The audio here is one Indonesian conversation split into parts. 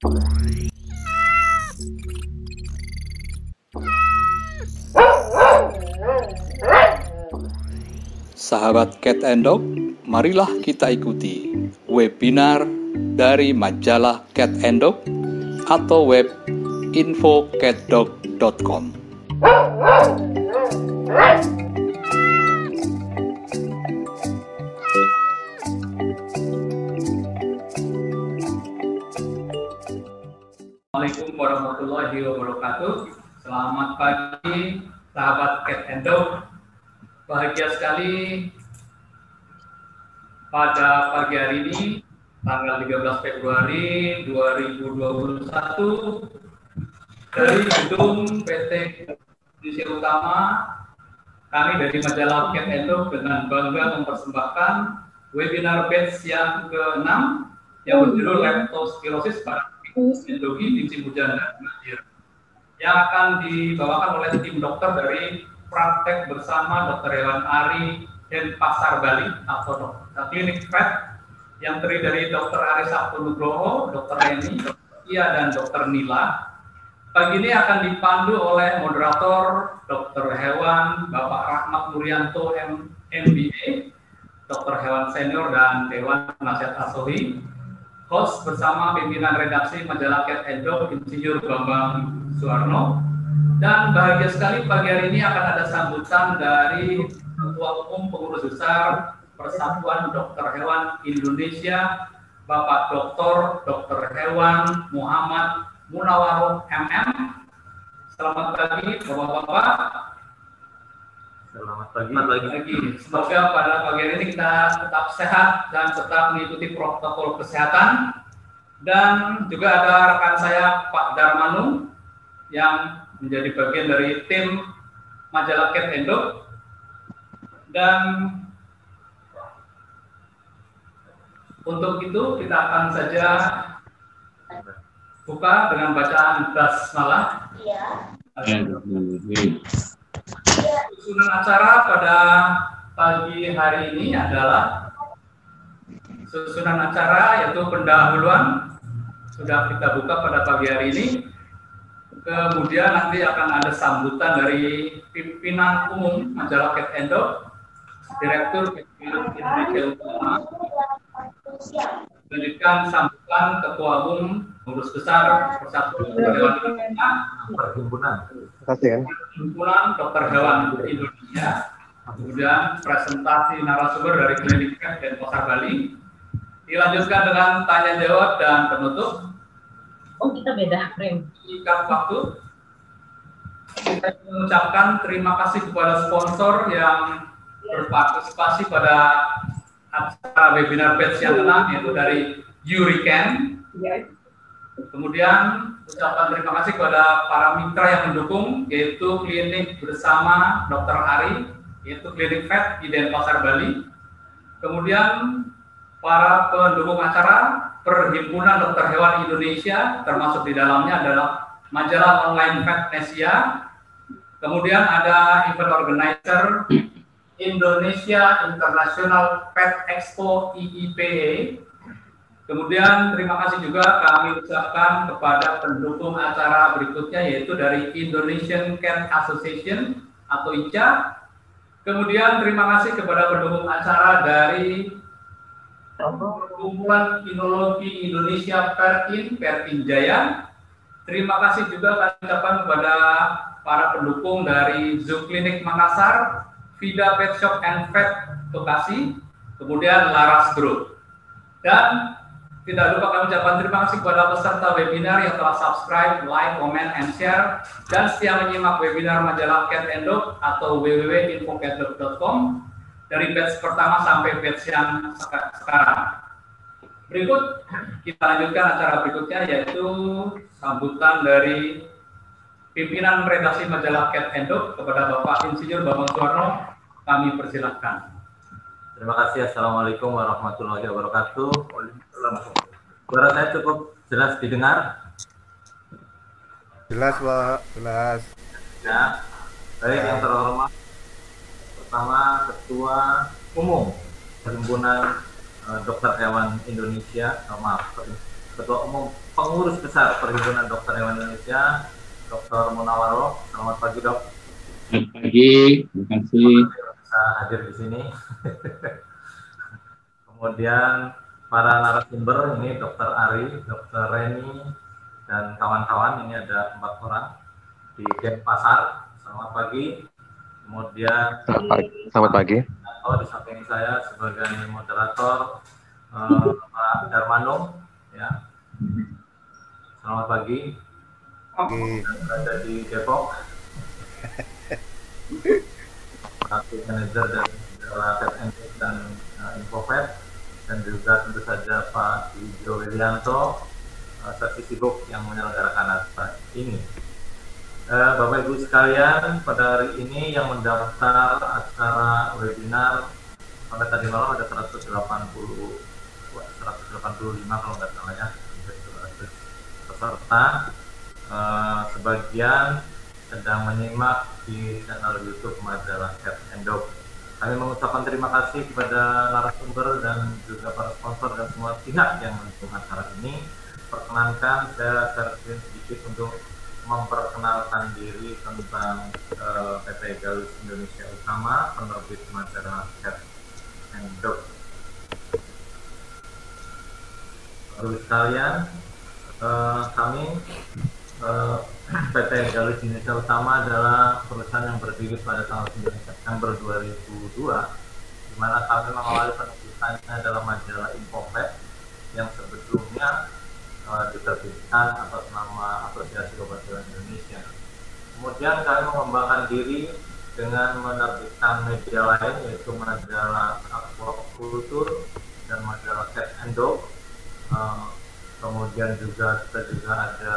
Sahabat Cat and Dog, marilah kita ikuti webinar dari majalah Cat and Dog atau web infocatdog.com. warahmatullahi wabarakatuh. Selamat pagi, sahabat Cat and Dog. Bahagia sekali pada pagi hari ini, tanggal 13 Februari 2021, dari gedung PT Indonesia Utama, kami dari majalah Cat and Dog dengan bangga mempersembahkan webinar batch yang ke-6 yang berjudul Leptospirosis pada Endologi Tim Hujan dan Banjir yang akan dibawakan oleh tim dokter dari praktek bersama Dr. Hewan Ari dan Pasar Bali atau dokter klinik vet yang terdiri dari Dr. Ari Sabtu Nugroho, Dr. Reni, Dr. Ia dan Dr. Nila. Pagi ini akan dipandu oleh moderator Dr. Hewan Bapak Rahmat Nuryanto M MBA, Dr. Hewan Senior dan Dewan Penasihat Asohi, host bersama pimpinan redaksi majalah Cat and Dog Insinyur Bambang Suwarno dan bahagia sekali pagi hari ini akan ada sambutan dari Ketua Umum Pengurus Besar Persatuan Dokter Hewan Indonesia Bapak Dr. Dr. Hewan Muhammad Munawaroh MM. Selamat pagi Bapak-bapak. Selamat pagi. Selamat pagi. Semoga pada pagi hari ini kita tetap sehat dan tetap mengikuti protokol kesehatan. Dan juga ada rekan saya Pak Darmanu yang menjadi bagian dari tim majalah Cat Endo. Dan untuk itu kita akan saja buka dengan bacaan basmalah. Iya. Susunan acara pada pagi hari ini adalah susunan acara yaitu pendahuluan sudah kita buka pada pagi hari ini. Kemudian nanti akan ada sambutan dari pimpinan umum majalah Cat Endo, Direktur Indonesia Utama, Lanjutkan sambutan Ketua Umum Pengurus Besar Persatuan Dokter Hewan Indonesia, Perhimpunan. Perhimpunan Dokter Hewan Indonesia, kemudian presentasi narasumber dari Klinik Vet dan Pasar Bali, dilanjutkan dengan tanya jawab dan penutup. Oh kita beda frame. Waktu, kita mengucapkan terima kasih kepada sponsor yang berpartisipasi pada acara webinar batch yang enam yaitu dari Yuriken. Kemudian ucapan terima kasih kepada para mitra yang mendukung yaitu klinik bersama Dr. Ari yaitu klinik vet di Denpasar Bali. Kemudian para pendukung acara Perhimpunan Dokter Hewan Indonesia termasuk di dalamnya adalah majalah online Vetnesia. Kemudian ada event organizer Indonesia International Pet Expo IIPE. Kemudian terima kasih juga kami ucapkan kepada pendukung acara berikutnya yaitu dari Indonesian Cat Association atau ICA. Kemudian terima kasih kepada pendukung acara dari Perkumpulan Kinologi Indonesia Perkin, Perkin Jaya. Terima kasih juga kami ucapkan kepada para pendukung dari Zoo Clinic Makassar, Vida Pet Shop and Vet Bekasi, kemudian Laras Group. Dan tidak lupa kami ucapkan terima kasih kepada peserta webinar yang telah subscribe, like, comment, and share, dan setia menyimak webinar majalah Cat and atau www.infocatdog.com dari batch pertama sampai batch yang sekarang. Berikut kita lanjutkan acara berikutnya yaitu sambutan dari pimpinan redaksi majalah Cat and kepada Bapak Insinyur Bambang Suwarno. Kami persilahkan. Terima kasih. Assalamualaikum warahmatullahi wabarakatuh. Suara saya cukup jelas didengar? Jelas, Pak. Jelas. Ya. Baik, yang terhormat. Pertama, Ketua Umum Perhimpunan eh, Dokter Hewan Indonesia, oh, maaf, Ketua Umum Pengurus Besar Perhimpunan Dokter Hewan Indonesia, Dr. Munawaro. Selamat pagi dok. Selamat pagi, terima kasih. Bisa hadir di sini. Kemudian para narasumber ini Dr. Ari, Dr. Reni, dan kawan-kawan ini ada empat orang di Denpasar. Selamat pagi. Kemudian Selamat pagi. Selamat pagi. Oh, di samping saya sebagai moderator eh, Pak Darmano, ya. Selamat pagi. Oke. Berada di Depok. Satu manajer dari Rakyat NT dan uh, Infopet dan juga tentu saja Pak Hidro Wilianto, uh, saksi sibuk yang menyelenggarakan acara ini. Eh, Bapak Ibu sekalian, pada hari ini yang mendaftar acara webinar sampai tadi malam ada 180 wah, 185 kalau nggak salah ya hampir 200 peserta. Eh, sebagian sedang menyimak di channel YouTube majalah Cat and Dog. Kami mengucapkan terima kasih kepada narasumber dan juga para sponsor dan semua pihak yang mendukung acara ini. Perkenankan saya screen sedikit untuk memperkenalkan diri tentang eh, PT Galus Indonesia Utama, penerbit majalah Cat and Dog. Bapak sekalian, eh, kami eh, PT Galus Indonesia Utama adalah perusahaan yang berdiri pada tanggal 9 September 2002, di mana kami mengawali penerbitannya dalam majalah Infopet yang sebelumnya uh, diterbitkan atas nama Asosiasi Obat Indonesia. Kemudian kami mengembangkan diri dengan menerbitkan media lain yaitu majalah Aquaculture dan majalah Cat and. Uh, kemudian juga kita juga ada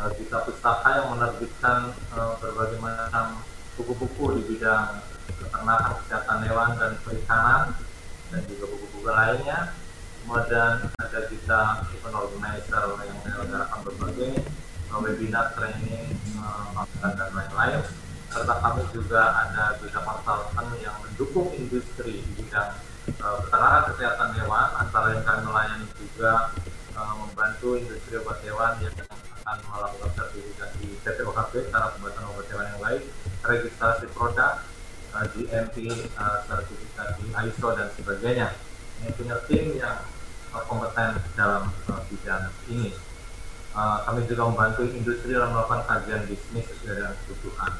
uh, Gita Pustaka yang menerbitkan uh, berbagai macam buku-buku di bidang peternakan, kesehatan hewan dan perikanan dan juga buku-buku lainnya. Kemudian ada kita event organizer yang menyelenggarakan berbagai webinar, training, uh, makan dan lain-lain. Serta kami juga ada juga konsultan yang mendukung industri di bidang peternakan kesehatan hewan. Antara yang kami melayani juga membantu industri obat hewan yang akan melakukan sertifikasi PPOKP cara pembuatan obat hewan yang baik registrasi produk uh, GMP uh, sertifikasi ISO dan sebagainya ini punya tim yang kompeten dalam bidang ini. Kami juga membantu industri dalam melakukan kajian bisnis sesuai dengan kebutuhan.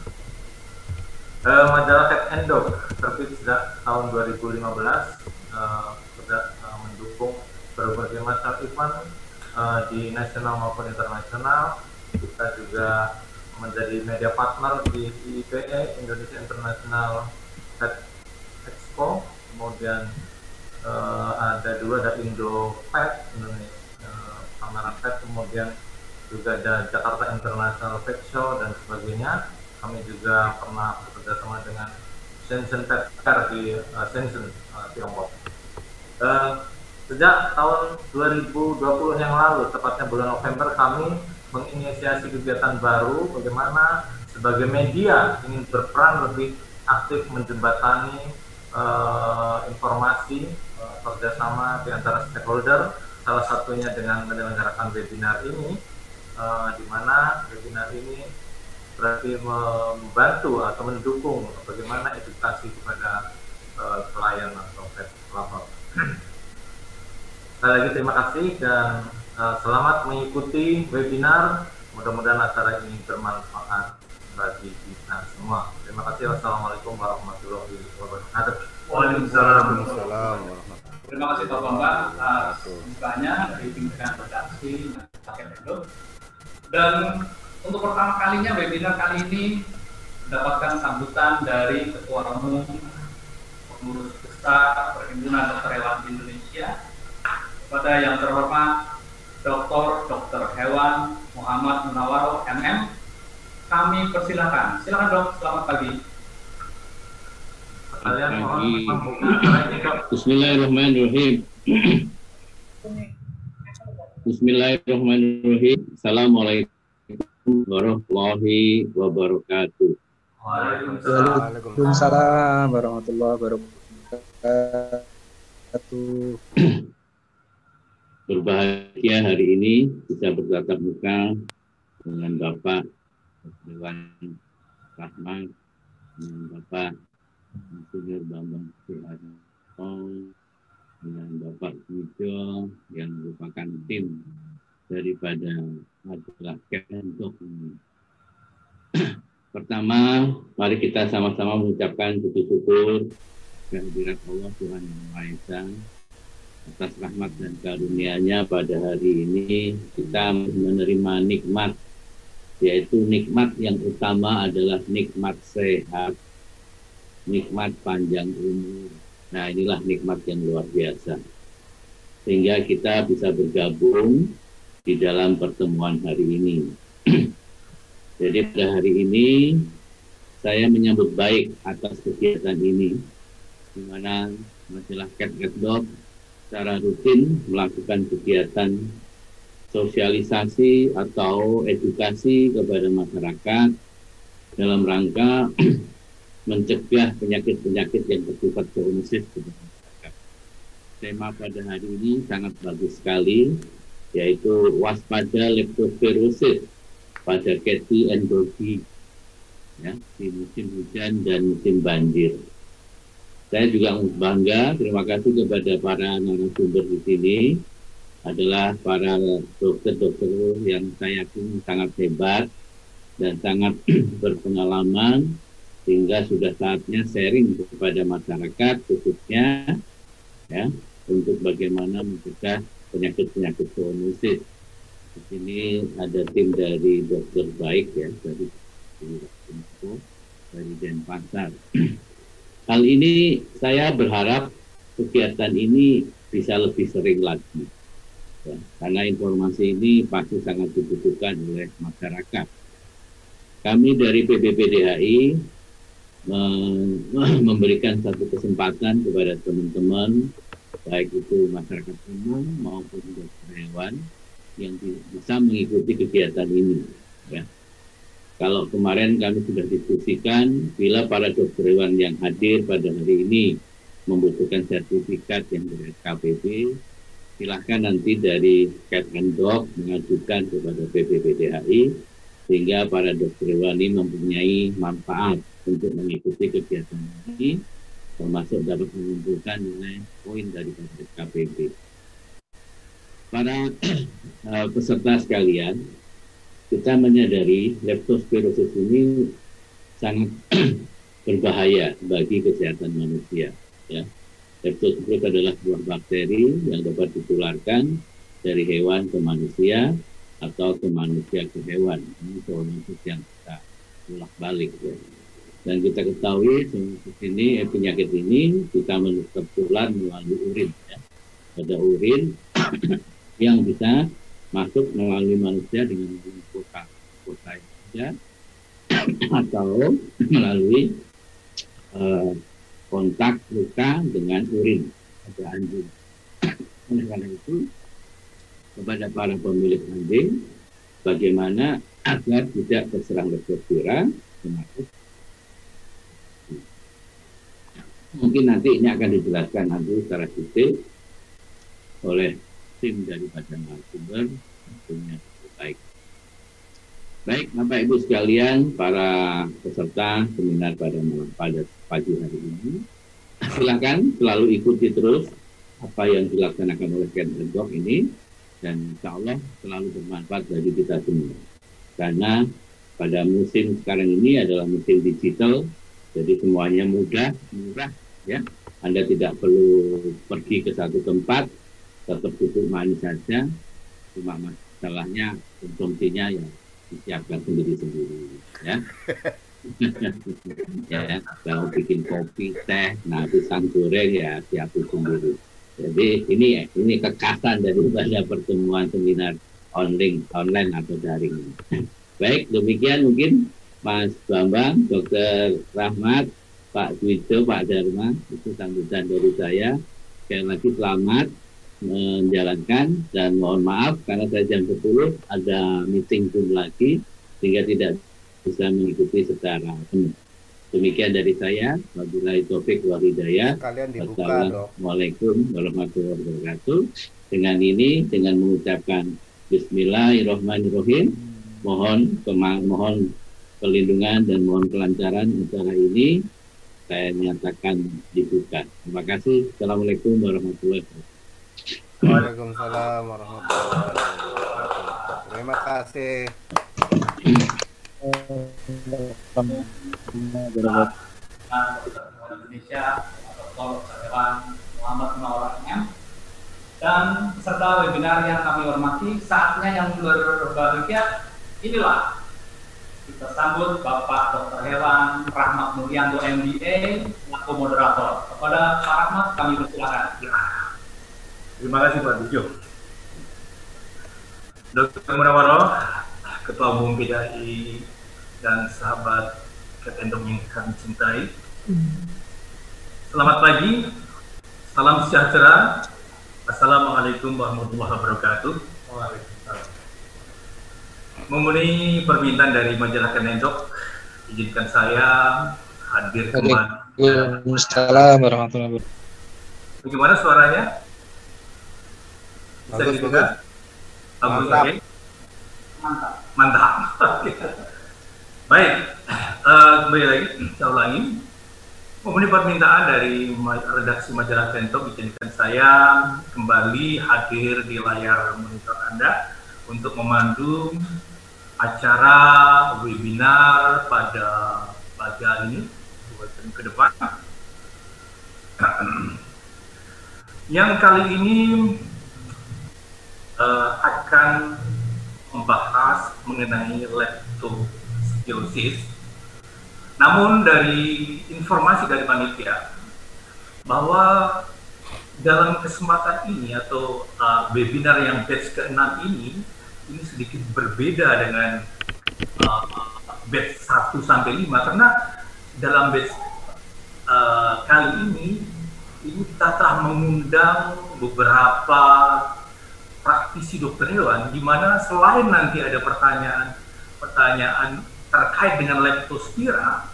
Uh, majalah and Dog terbit sejak tahun 2015 uh, sudah mendukung berbagai macam event uh, di nasional maupun internasional. Kita juga menjadi media partner di IPE Indonesia International Pet Expo, kemudian uh, ada dua ada Indo Pet Indonesia uh, pameran pet kemudian juga ada Jakarta International Pet Show dan sebagainya. Kami juga pernah bekerja sama dengan Shenzhen Pet Fair di uh, Shenzhen uh, Tiongkok. Uh, sejak tahun 2020 yang lalu tepatnya bulan November kami menginisiasi kegiatan baru bagaimana sebagai media ingin berperan lebih aktif menjembatani uh, informasi uh, kerjasama di antara stakeholder salah satunya dengan menyelenggarakan webinar ini uh, di mana webinar ini berarti membantu atau mendukung bagaimana edukasi kepada uh, klien atau pelapor. Sekali lagi terima kasih dan uh, selamat mengikuti webinar. Mudah-mudahan acara ini bermanfaat bagi kita semua. Terima kasih. Wassalamualaikum warahmatullahi wabarakatuh. Waalaikumsalam. Waalaikumsalam Terima kasih Pak Bambang atas bukanya dari pimpinan redaksi Paket Endo. Dan untuk pertama kalinya webinar kali ini mendapatkan sambutan dari Ketua Umum Pengurus Besar Perhimpunan Dokter Hewan Indonesia kepada yang terhormat Dr. Dokter Hewan Muhammad Munawaro MM. Kami persilakan. Silakan dok, selamat pagi. Kalian mohon. Bismillahirrahmanirrahim. Bismillahirrahmanirrahim. Assalamualaikum warahmatullahi wabarakatuh. Waalaikumsalam. Waalaikumsalam warahmatullahi wabarakatuh. Berbahagia hari ini bisa bertatap muka dengan Bapak Dewan Rahmat, dengan Bapak Insinyur Bambang Suharto, dengan Bapak Wijo yang merupakan tim daripada untuk ini. Pertama, mari kita sama-sama mengucapkan puji syukur kehadirat Allah Tuhan Yang Maha Esa atas rahmat dan karunia-Nya pada hari ini kita menerima nikmat yaitu nikmat yang utama adalah nikmat sehat, nikmat panjang umur. Nah, inilah nikmat yang luar biasa. Sehingga kita bisa bergabung di dalam pertemuan hari ini. Jadi pada hari ini saya menyambut baik atas kegiatan ini di mana majalah Cat Dog secara rutin melakukan kegiatan sosialisasi atau edukasi kepada masyarakat dalam rangka mencegah penyakit-penyakit yang bersifat masyarakat. Tema pada hari ini sangat bagus sekali, yaitu waspada leptospirosis pada Cathy and ya, di musim hujan dan musim banjir. Saya juga bangga, terima kasih kepada para narasumber di sini, adalah para dokter-dokter yang saya yakin sangat hebat dan sangat berpengalaman sehingga sudah saatnya sharing kepada masyarakat khususnya ya untuk bagaimana mencegah penyakit-penyakit zoonosis. Di sini ada tim dari dokter baik ya dari dari Denpasar. Hal ini saya berharap kegiatan ini bisa lebih sering lagi. Ya, karena informasi ini pasti sangat dibutuhkan oleh masyarakat. Kami dari PBPDHI memberikan satu kesempatan kepada teman-teman, baik itu masyarakat umum maupun dokter hewan, yang bisa mengikuti kegiatan ini. Ya. Kalau kemarin kami sudah diskusikan, bila para dokter hewan yang hadir pada hari ini membutuhkan sertifikat yang dari KPP, silahkan nanti dari Cat and Dog mengajukan kepada PPPDHI, sehingga para dokter hewan ini mempunyai manfaat untuk mengikuti kegiatan ini, termasuk dapat mengumpulkan nilai poin dari KPP. Para uh, peserta sekalian, kita menyadari leptospirosis ini sangat berbahaya bagi kesehatan manusia. Ya. Leptospirosis adalah sebuah bakteri yang dapat ditularkan dari hewan ke manusia atau ke manusia ke hewan. Ini zoonosis yang kita bolak balik. Ya. Dan kita ketahui ini eh, penyakit ini kita tertular melalui urin. Ya. Ada urin yang bisa masuk melalui manusia dengan kota kota saja atau melalui uh, kontak luka dengan urin atau anjing. Oleh karena itu, kepada para pemilik anjing, bagaimana agar tidak terserang leptospira termasuk mungkin nanti ini akan dijelaskan nanti secara detail oleh tim daripada narasumber tentunya baik. Baik, Bapak Ibu sekalian, para peserta seminar pada malam pada pagi hari ini, silakan selalu ikuti terus apa yang dilaksanakan oleh Ken Dog ini dan insya Allah selalu bermanfaat bagi kita semua. Karena pada musim sekarang ini adalah musim digital, jadi semuanya mudah, murah, ya. Anda tidak perlu pergi ke satu tempat, tetap duduk manis saja. Cuma masalahnya konsumsinya ya disiapkan sendiri-sendiri ya. Ya kalau bikin kopi teh nah pisang goreng ya siapin sendiri. Jadi ini ini kekasan daripada pertemuan seminar online online atau daring. Baik demikian mungkin Mas Bambang Dokter Rahmat Pak Dwijo Pak Dharma itu sambutan dari saya. Sekali lagi selamat menjalankan dan mohon maaf karena saya jam 10 ada meeting pun lagi sehingga tidak bisa mengikuti secara penuh. Demikian dari saya. Wabillahi taufik wal hidayah. Wassalamualaikum warahmatullahi wabarakatuh. Dengan ini, dengan mengucapkan Bismillahirrahmanirrahim, mohon mohon perlindungan dan mohon kelancaran acara ini saya nyatakan dibuka. Terima kasih. Assalamualaikum warahmatullahi wabarakatuh. Waalaikumsalam warahmatullahi wabarakatuh. Terima kasih. Indonesia Dr. Muhammad dan peserta webinar yang kami hormati saatnya yang berbahagia inilah kita sambut Bapak Dr. Hewan Rahmat Mulyanto MBA selaku moderator kepada Pak Rahmat kami persilakan Terima kasih Pak Dujo. Dr. Munawaro, Ketua Umum PDI dan sahabat Ketendong yang kami cintai. Selamat pagi, salam sejahtera. Assalamualaikum warahmatullahi wabarakatuh. Waalaikumsalam. Memenuhi permintaan dari majalah Kenendok, izinkan saya hadir kembali. Waalaikumsalam warahmatullahi wabarakatuh. Bagaimana suaranya? Bisa Bagus, didengar? Bagus, Mantap. mantap Mantap. Baik, eh, kembali lagi, saya ulangi. Memenuhi permintaan dari redaksi majalah Tentok, izinkan saya kembali hadir di layar monitor Anda untuk memandu acara webinar pada pagi hari ini, dua jam ke depan. Yang kali ini eh, akan membahas mengenai leptospirosis. Namun dari informasi dari panitia bahwa dalam kesempatan ini atau uh, webinar yang batch ke-6 ini ini sedikit berbeda dengan uh, batch 1 sampai 5 karena dalam batch uh, kali ini ini kita telah mengundang beberapa praktisi dokter hewan di mana selain nanti ada pertanyaan pertanyaan terkait dengan leptospira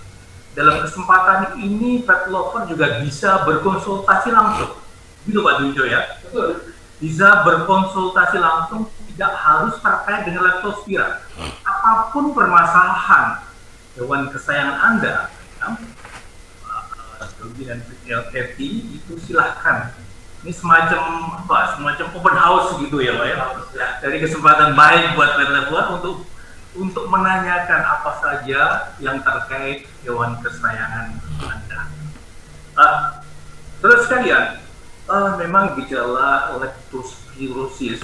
dalam kesempatan ini pet lover juga bisa berkonsultasi langsung. Gitu Pak Dujo ya? Betul. Bisa berkonsultasi langsung tidak harus terkait dengan leptospira. Apa pun permasalahan hewan kesayangan Anda ya, dan LFT itu silahkan ini semacam apa semacam open house gitu ya Pak ya? Dari kesempatan baik buat lover untuk untuk menanyakan apa saja yang terkait hewan kesayangan Anda. Ah, terus sekalian, ah, memang gejala leptospirosis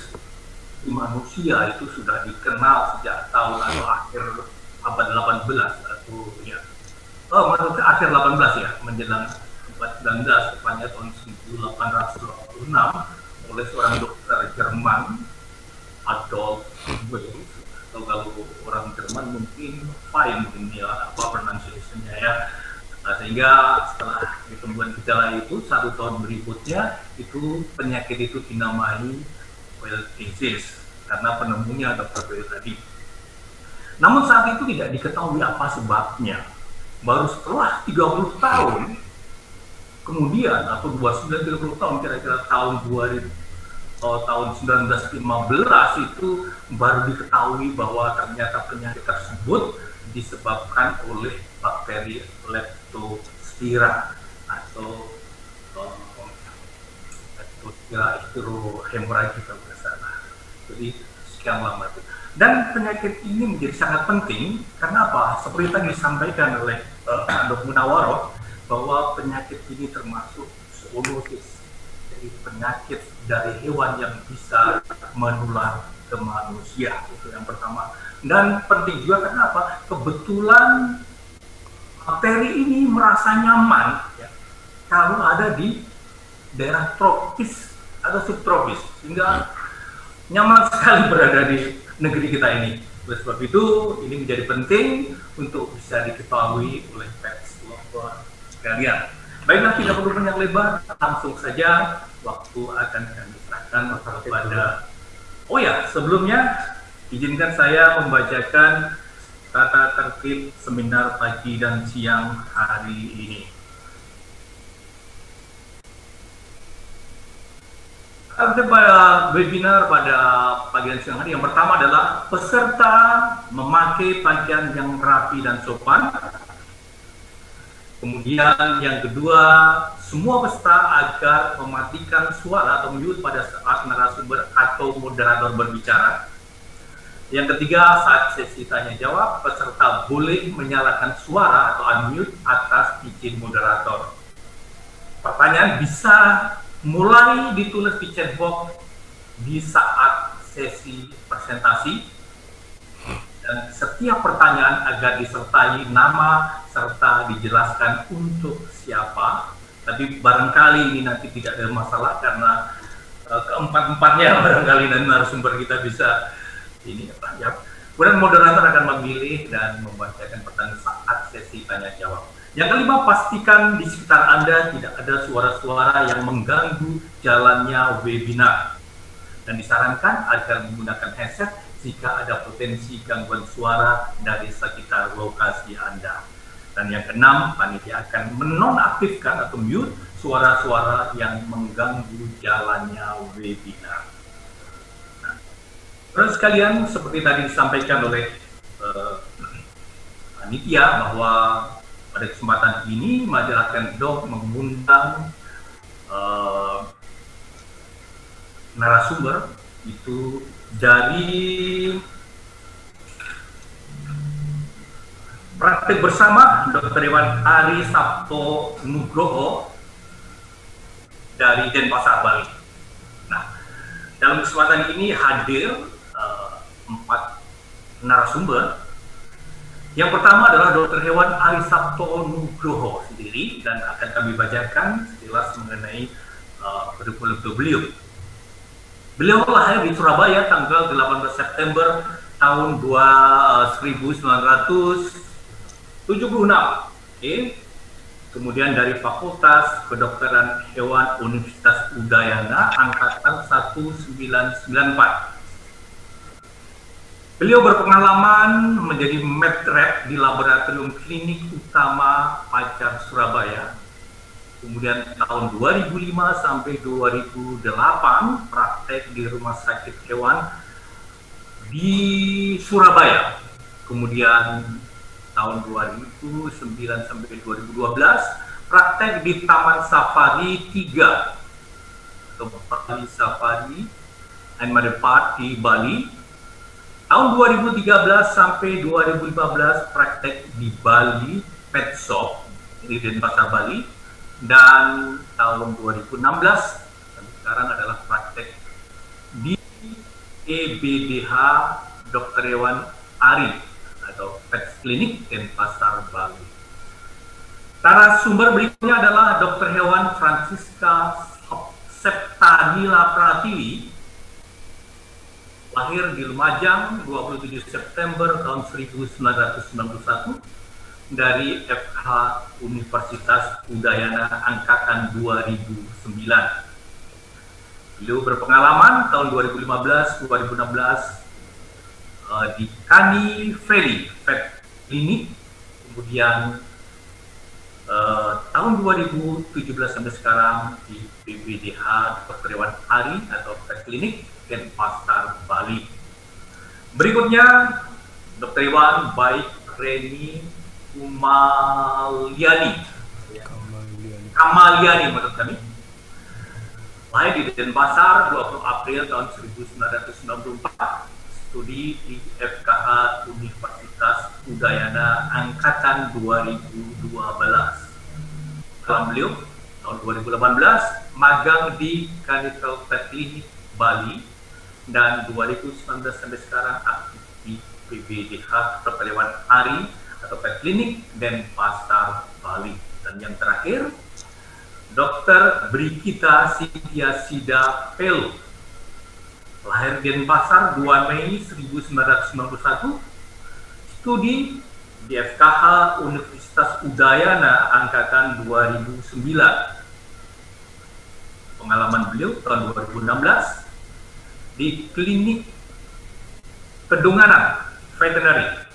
di manusia itu sudah dikenal sejak tahun atau akhir abad 18 atau ya, oh maksudnya akhir 18 ya, menjelang abad 19 tepatnya tahun 1826 oleh seorang dokter Jerman Adolf Weiss atau kalau orang Jerman mungkin fine mungkin ya apa pronunciation-nya ya Nah, sehingga setelah ditemukan gejala itu satu tahun berikutnya itu penyakit itu dinamai well disease karena penemunya dokter Weil tadi. Namun saat itu tidak diketahui apa sebabnya. Baru setelah 30 tahun kemudian atau 29 30 tahun kira-kira tahun 2000 oh, tahun 1915 itu baru diketahui bahwa ternyata penyakit tersebut disebabkan oleh bakteri Leptospira atau um, Leptospira hemorrhagica kalau tidak salah. Jadi sekian lama itu. Dan penyakit ini menjadi sangat penting karena apa? Seperti tadi disampaikan oleh uh, Dok Munawaro bahwa penyakit ini termasuk zoonosis jadi penyakit dari hewan yang bisa menular ke manusia itu yang pertama. Dan penting juga kenapa? Kebetulan bakteri ini merasa nyaman ya, kalau ada di daerah tropis atau subtropis sehingga nyaman sekali berada di negeri kita ini. Oleh sebab itu ini menjadi penting untuk bisa diketahui oleh pets lover sekalian baiklah tidak perlu banyak lebar langsung saja waktu akan kami serahkan kepada oh ya sebelumnya izinkan saya membacakan tata tertib seminar pagi dan siang hari ini. Ada pada webinar pada pagi dan siang hari yang pertama adalah peserta memakai pakaian yang rapi dan sopan. Kemudian yang kedua, semua peserta agar mematikan suara atau mute pada saat narasumber atau moderator berbicara. Yang ketiga, saat sesi tanya jawab, peserta boleh menyalakan suara atau unmute atas izin moderator. Pertanyaan bisa mulai ditulis di chat box di saat sesi presentasi dan setiap pertanyaan agar disertai nama serta dijelaskan untuk siapa tapi barangkali ini nanti tidak ada masalah karena uh, keempat-empatnya barangkali nanti narasumber kita bisa ini ya. Kemudian moderator akan memilih dan membacakan pertanyaan saat sesi tanya jawab. Yang kelima, pastikan di sekitar Anda tidak ada suara-suara yang mengganggu jalannya webinar. Dan disarankan agar menggunakan headset jika ada potensi gangguan suara dari sekitar lokasi Anda. Dan yang keenam, panitia akan menonaktifkan atau mute suara-suara yang mengganggu jalannya webinar. Nah, terus sekalian, seperti tadi disampaikan oleh uh, panitia bahwa pada kesempatan ini majalah Kendok mengundang uh, narasumber itu dari praktik bersama Dr. Iwan Ari Sabto Nugroho dari Denpasar, Bali. Nah, dalam kesempatan ini hadir uh, empat narasumber. Yang pertama adalah Dr. Hewan Ari Sabto Nugroho sendiri dan akan kami bacakan sekilas mengenai uh, beliau. Beliau lahir di Surabaya tanggal 18 September tahun 2, 1900 76. Okay. Kemudian dari Fakultas Kedokteran Hewan Universitas Udayana angkatan 1994. Beliau berpengalaman menjadi medrep di Laboratorium Klinik Utama Pacar Surabaya. Kemudian tahun 2005 sampai 2008 praktek di Rumah Sakit Hewan di Surabaya. Kemudian tahun 2009 sampai 2012 praktek di Taman Safari 3 atau Safari Animal Park di Bali. Tahun 2013 sampai 2015 praktek di Bali Pet Shop di Denpasar Bali dan tahun 2016 sampai sekarang adalah praktek di EBDH Dr. Hewan Ari atau Pet Clinic Denpasar, Bali. sumber berikutnya adalah Dr. Hewan Francisca Septanila Pratiwi, lahir di Lumajang 27 September tahun 1991 dari FH Universitas Udayana Angkatan 2009. Beliau berpengalaman tahun 2015-2016 uh, di Kani Valley Vet Clinic kemudian uh, tahun 2017 sampai sekarang di BBDH Dr. Dewan Hari atau Vet Clinic Denpasar Bali berikutnya Dr. Iwan baik Reni Umaliani Kamaliani. Menurut kami. Lahir di Denpasar 20 April tahun 1994 studi di FKH Universitas Udayana Angkatan 2012. Dalam beliau tahun 2018 magang di Kanitel Clinic Bali. Dan 2019 sampai sekarang aktif di PBDH Perpelewan Hari atau Pet Clinic dan Pasar Bali. Dan yang terakhir, Dr. Brikita Sintia Sida Pelu lahir di Denpasar 2 Mei 1991, studi di FKH Universitas Udayana angkatan 2009. Pengalaman beliau tahun 2016 di klinik Kedunganan Veterinary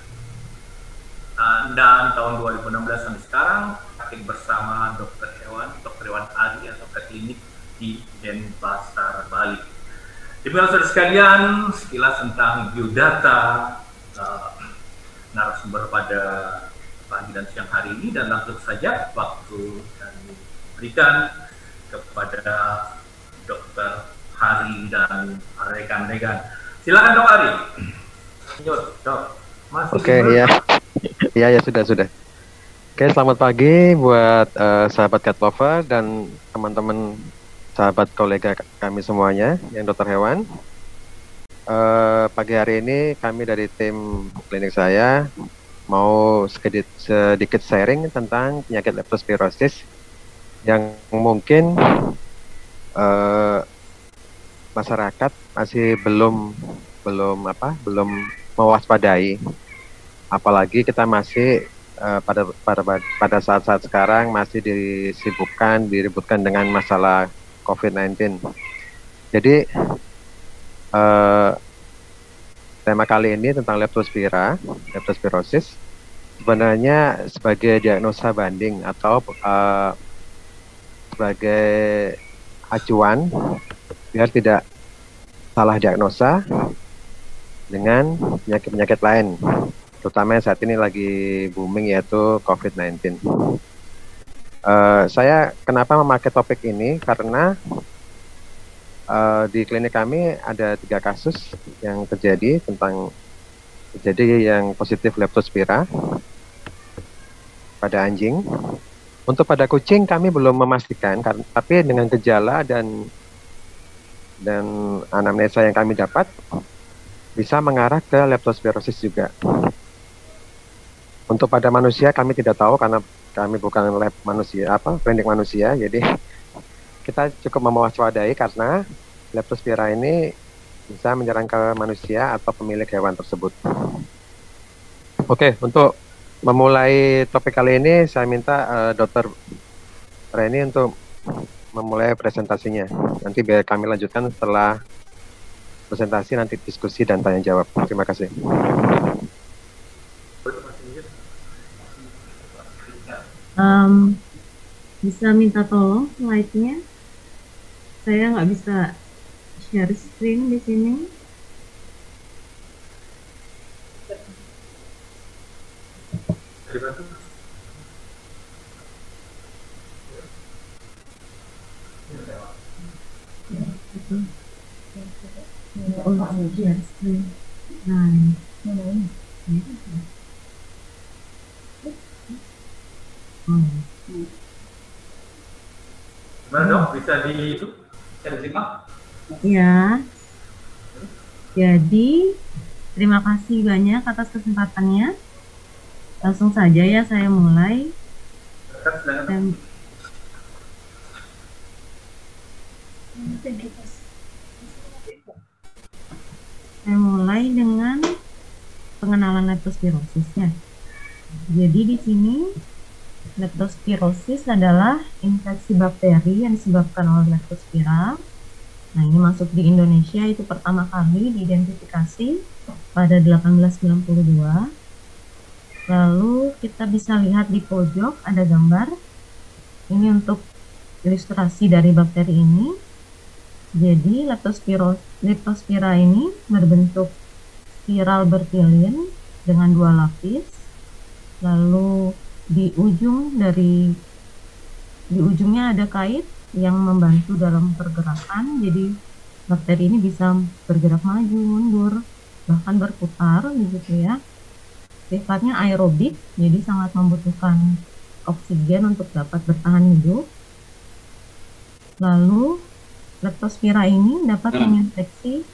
dan tahun 2016 sampai sekarang praktik bersama dokter hewan, dokter hewan ahli atau ke klinik di Denpasar, Bali. Demikian saudara sekalian, sekilas tentang biodata uh, narasumber pada pagi dan siang hari ini dan langsung saja waktu kami berikan kepada dokter Hari dan rekan-rekan. Silakan dok Hari. Yuk, dok. Masih Oke, ya. Iya, ya sudah, sudah. Oke, selamat pagi buat uh, sahabat cat lover dan teman-teman sahabat kolega kami semuanya yang dokter hewan. Uh, pagi hari ini kami dari tim klinik saya mau sedikit, sedikit sharing tentang penyakit leptospirosis yang mungkin uh, masyarakat masih belum belum apa belum mewaspadai apalagi kita masih uh, pada pada pada saat-saat sekarang masih disibukkan diributkan dengan masalah COVID-19 jadi uh, tema kali ini tentang leptospira leptospirosis sebenarnya sebagai diagnosa banding atau uh, sebagai acuan biar tidak salah diagnosa dengan penyakit-penyakit lain, terutama yang saat ini lagi booming yaitu COVID-19. Uh, eh, saya kenapa memakai topik ini karena uh, di klinik kami ada tiga kasus yang terjadi tentang terjadi yang positif leptospira pada anjing. Untuk pada kucing kami belum memastikan, tapi dengan gejala dan dan anamnesa yang kami dapat bisa mengarah ke leptospirosis juga. Untuk pada manusia kami tidak tahu karena kami bukan lab manusia apa klinik manusia jadi kita cukup mewaspadai karena leptospira ini bisa menyerang ke manusia atau pemilik hewan tersebut. Oke, untuk memulai topik kali ini saya minta uh, Dokter Reni untuk memulai presentasinya. Nanti biar kami lanjutkan setelah presentasi nanti diskusi dan tanya jawab. Terima kasih. Um, bisa minta tolong slide-nya. Saya nggak bisa share screen di sini. Terima kasih. Oh, yes. Nine. Gimana dok? Bisa di itu? Bisa disimak? Ya. Jadi, terima kasih banyak atas kesempatannya. Langsung saja ya saya mulai. Dan, saya mulai dengan pengenalan leptospirosisnya. Jadi di sini leptospirosis adalah infeksi bakteri yang disebabkan oleh leptospira. Nah, ini masuk di Indonesia itu pertama kali diidentifikasi pada 1892. Lalu kita bisa lihat di pojok ada gambar. Ini untuk ilustrasi dari bakteri ini. Jadi leptospira ini berbentuk spiral bertilin dengan dua lapis. Lalu di ujung dari di ujungnya ada kait yang membantu dalam pergerakan. Jadi bakteri ini bisa bergerak maju, mundur, bahkan berputar gitu ya. Sifatnya aerobik, jadi sangat membutuhkan oksigen untuk dapat bertahan hidup. Lalu Leptospira ini dapat hmm. menginfeksi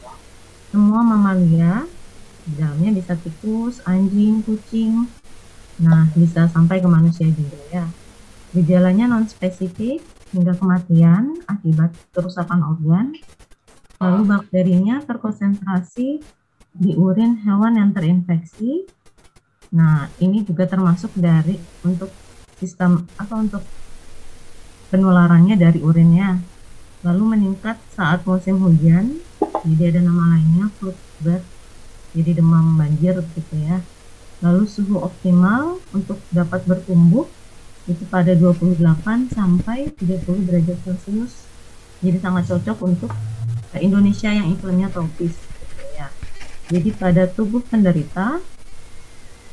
semua mamalia, dalamnya bisa tikus, anjing, kucing, nah bisa sampai ke manusia juga ya. Gejalanya non spesifik hingga kematian akibat kerusakan organ. Lalu bakterinya terkonsentrasi di urin hewan yang terinfeksi. Nah, ini juga termasuk dari untuk sistem atau untuk penularannya dari urinnya lalu meningkat saat musim hujan jadi ada nama lainnya flu jadi demam banjir gitu ya Lalu suhu optimal untuk dapat bertumbuh itu pada 28 sampai 30 derajat Celcius. Jadi sangat cocok untuk Indonesia yang iklimnya tropis. Ya. Jadi pada tubuh penderita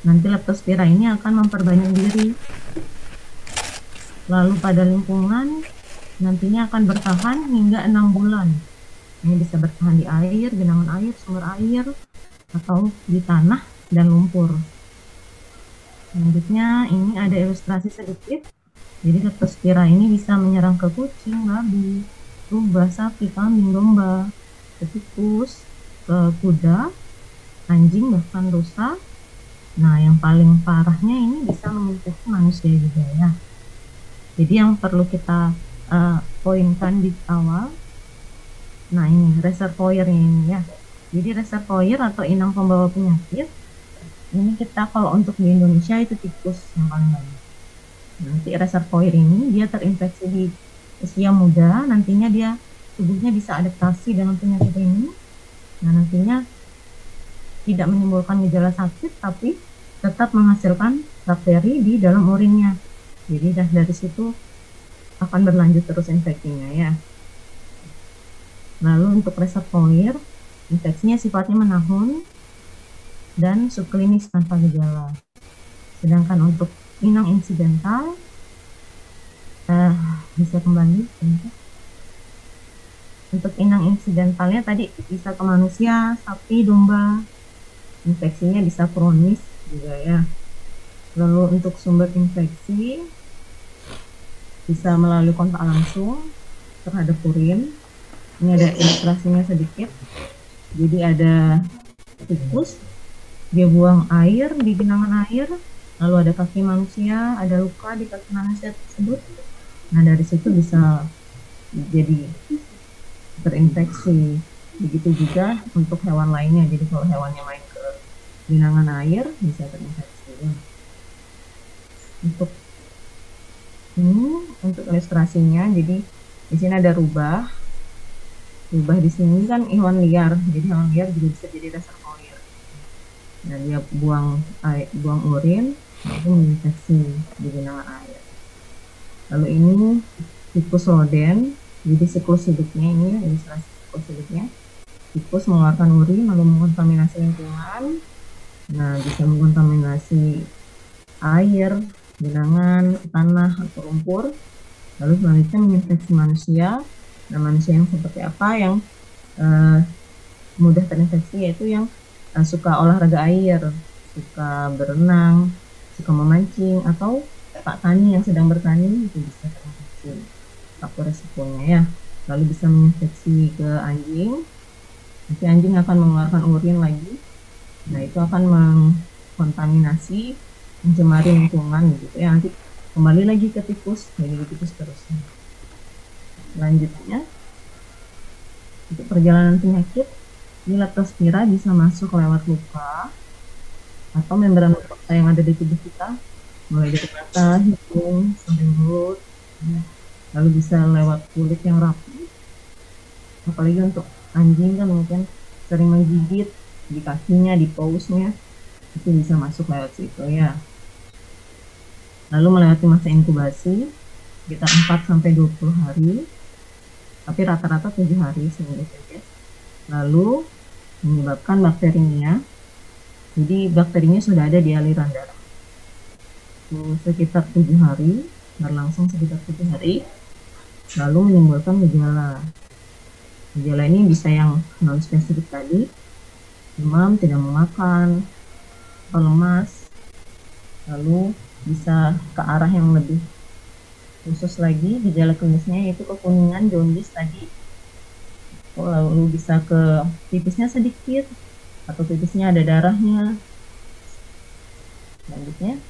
nanti leptospira ini akan memperbanyak diri. Lalu pada lingkungan nantinya akan bertahan hingga enam bulan. Ini bisa bertahan di air, genangan air, sumber air, atau di tanah dan lumpur. Selanjutnya ini ada ilustrasi sedikit. Jadi leptospira ini bisa menyerang ke kucing, babi, rubah, sapi, kambing, domba, ke tikus, ke kuda, anjing, bahkan rusa. Nah, yang paling parahnya ini bisa menginfeksi manusia juga ya. Jadi yang perlu kita uh, poinkan di awal, nah ini reservoir ini ya. Jadi reservoir atau inang pembawa penyakit ini kita kalau untuk di Indonesia itu tikus yang paling banyak. Nanti reservoir ini dia terinfeksi di usia muda, nantinya dia tubuhnya bisa adaptasi dengan penyakit ini. Nah, nantinya tidak menimbulkan gejala sakit tapi tetap menghasilkan bakteri di dalam urinnya. Jadi dah dari situ akan berlanjut terus infeksinya ya. Lalu untuk reservoir, infeksinya sifatnya menahun dan subklinis tanpa gejala. Sedangkan untuk inang insidental, uh, bisa kembali. Untuk inang insidentalnya tadi bisa ke manusia, sapi, domba. Infeksinya bisa kronis juga ya. Lalu untuk sumber infeksi bisa melalui kontak langsung terhadap urin. Ini ada ilustrasinya sedikit. Jadi ada tikus dia buang air di genangan air lalu ada kaki manusia ada luka di kaki manusia tersebut. Nah dari situ bisa jadi terinfeksi. Begitu juga untuk hewan lainnya. Jadi kalau hewannya main ke genangan air bisa terinfeksi. Untuk ini untuk ilustrasinya jadi di sini ada rubah. Rubah di sini kan hewan liar. Jadi hewan liar juga bisa jadi dasar dan dia buang air, buang urin lalu menginfeksi di genangan air. Lalu ini tikus roden, jadi siklus hidupnya ini ilustrasi siklus hidupnya. Tikus mengeluarkan urin lalu mengkontaminasi lingkungan, nah bisa mengkontaminasi air, genangan, tanah atau lumpur, lalu selanjutnya menginfeksi manusia. Nah manusia yang seperti apa yang uh, mudah terinfeksi yaitu yang suka olahraga air, suka berenang, suka memancing atau Pak Tani yang sedang bertani itu bisa terinfeksi faktor resikonya ya. Lalu bisa menginfeksi ke anjing. Nanti anjing akan mengeluarkan urin lagi. Nah itu akan mengkontaminasi, mencemari lingkungan gitu ya. Nanti kembali lagi ke tikus, jadi tikus terusnya. Selanjutnya, untuk perjalanan penyakit leptospira bisa masuk lewat luka atau membran mukosa yang ada di tubuh kita, mulai dari mata, hidung, sampai mulut, lalu bisa lewat kulit yang rapi. Apalagi untuk anjing kan mungkin sering menggigit di kakinya, di pausnya, itu bisa masuk lewat situ ya. Lalu melewati masa inkubasi, kita 4 sampai 20 hari, tapi rata-rata 7 hari saja. Lalu menyebabkan bakterinya. Jadi bakterinya sudah ada di aliran darah. Itu sekitar tujuh hari, berlangsung sekitar tujuh hari, lalu menimbulkan gejala. Gejala ini bisa yang non spesifik tadi, demam, tidak mau makan, lemas, lalu bisa ke arah yang lebih khusus lagi gejala klinisnya yaitu kekuningan jaundice tadi lalu bisa ke pipisnya sedikit atau pipisnya ada darahnya. Selanjutnya.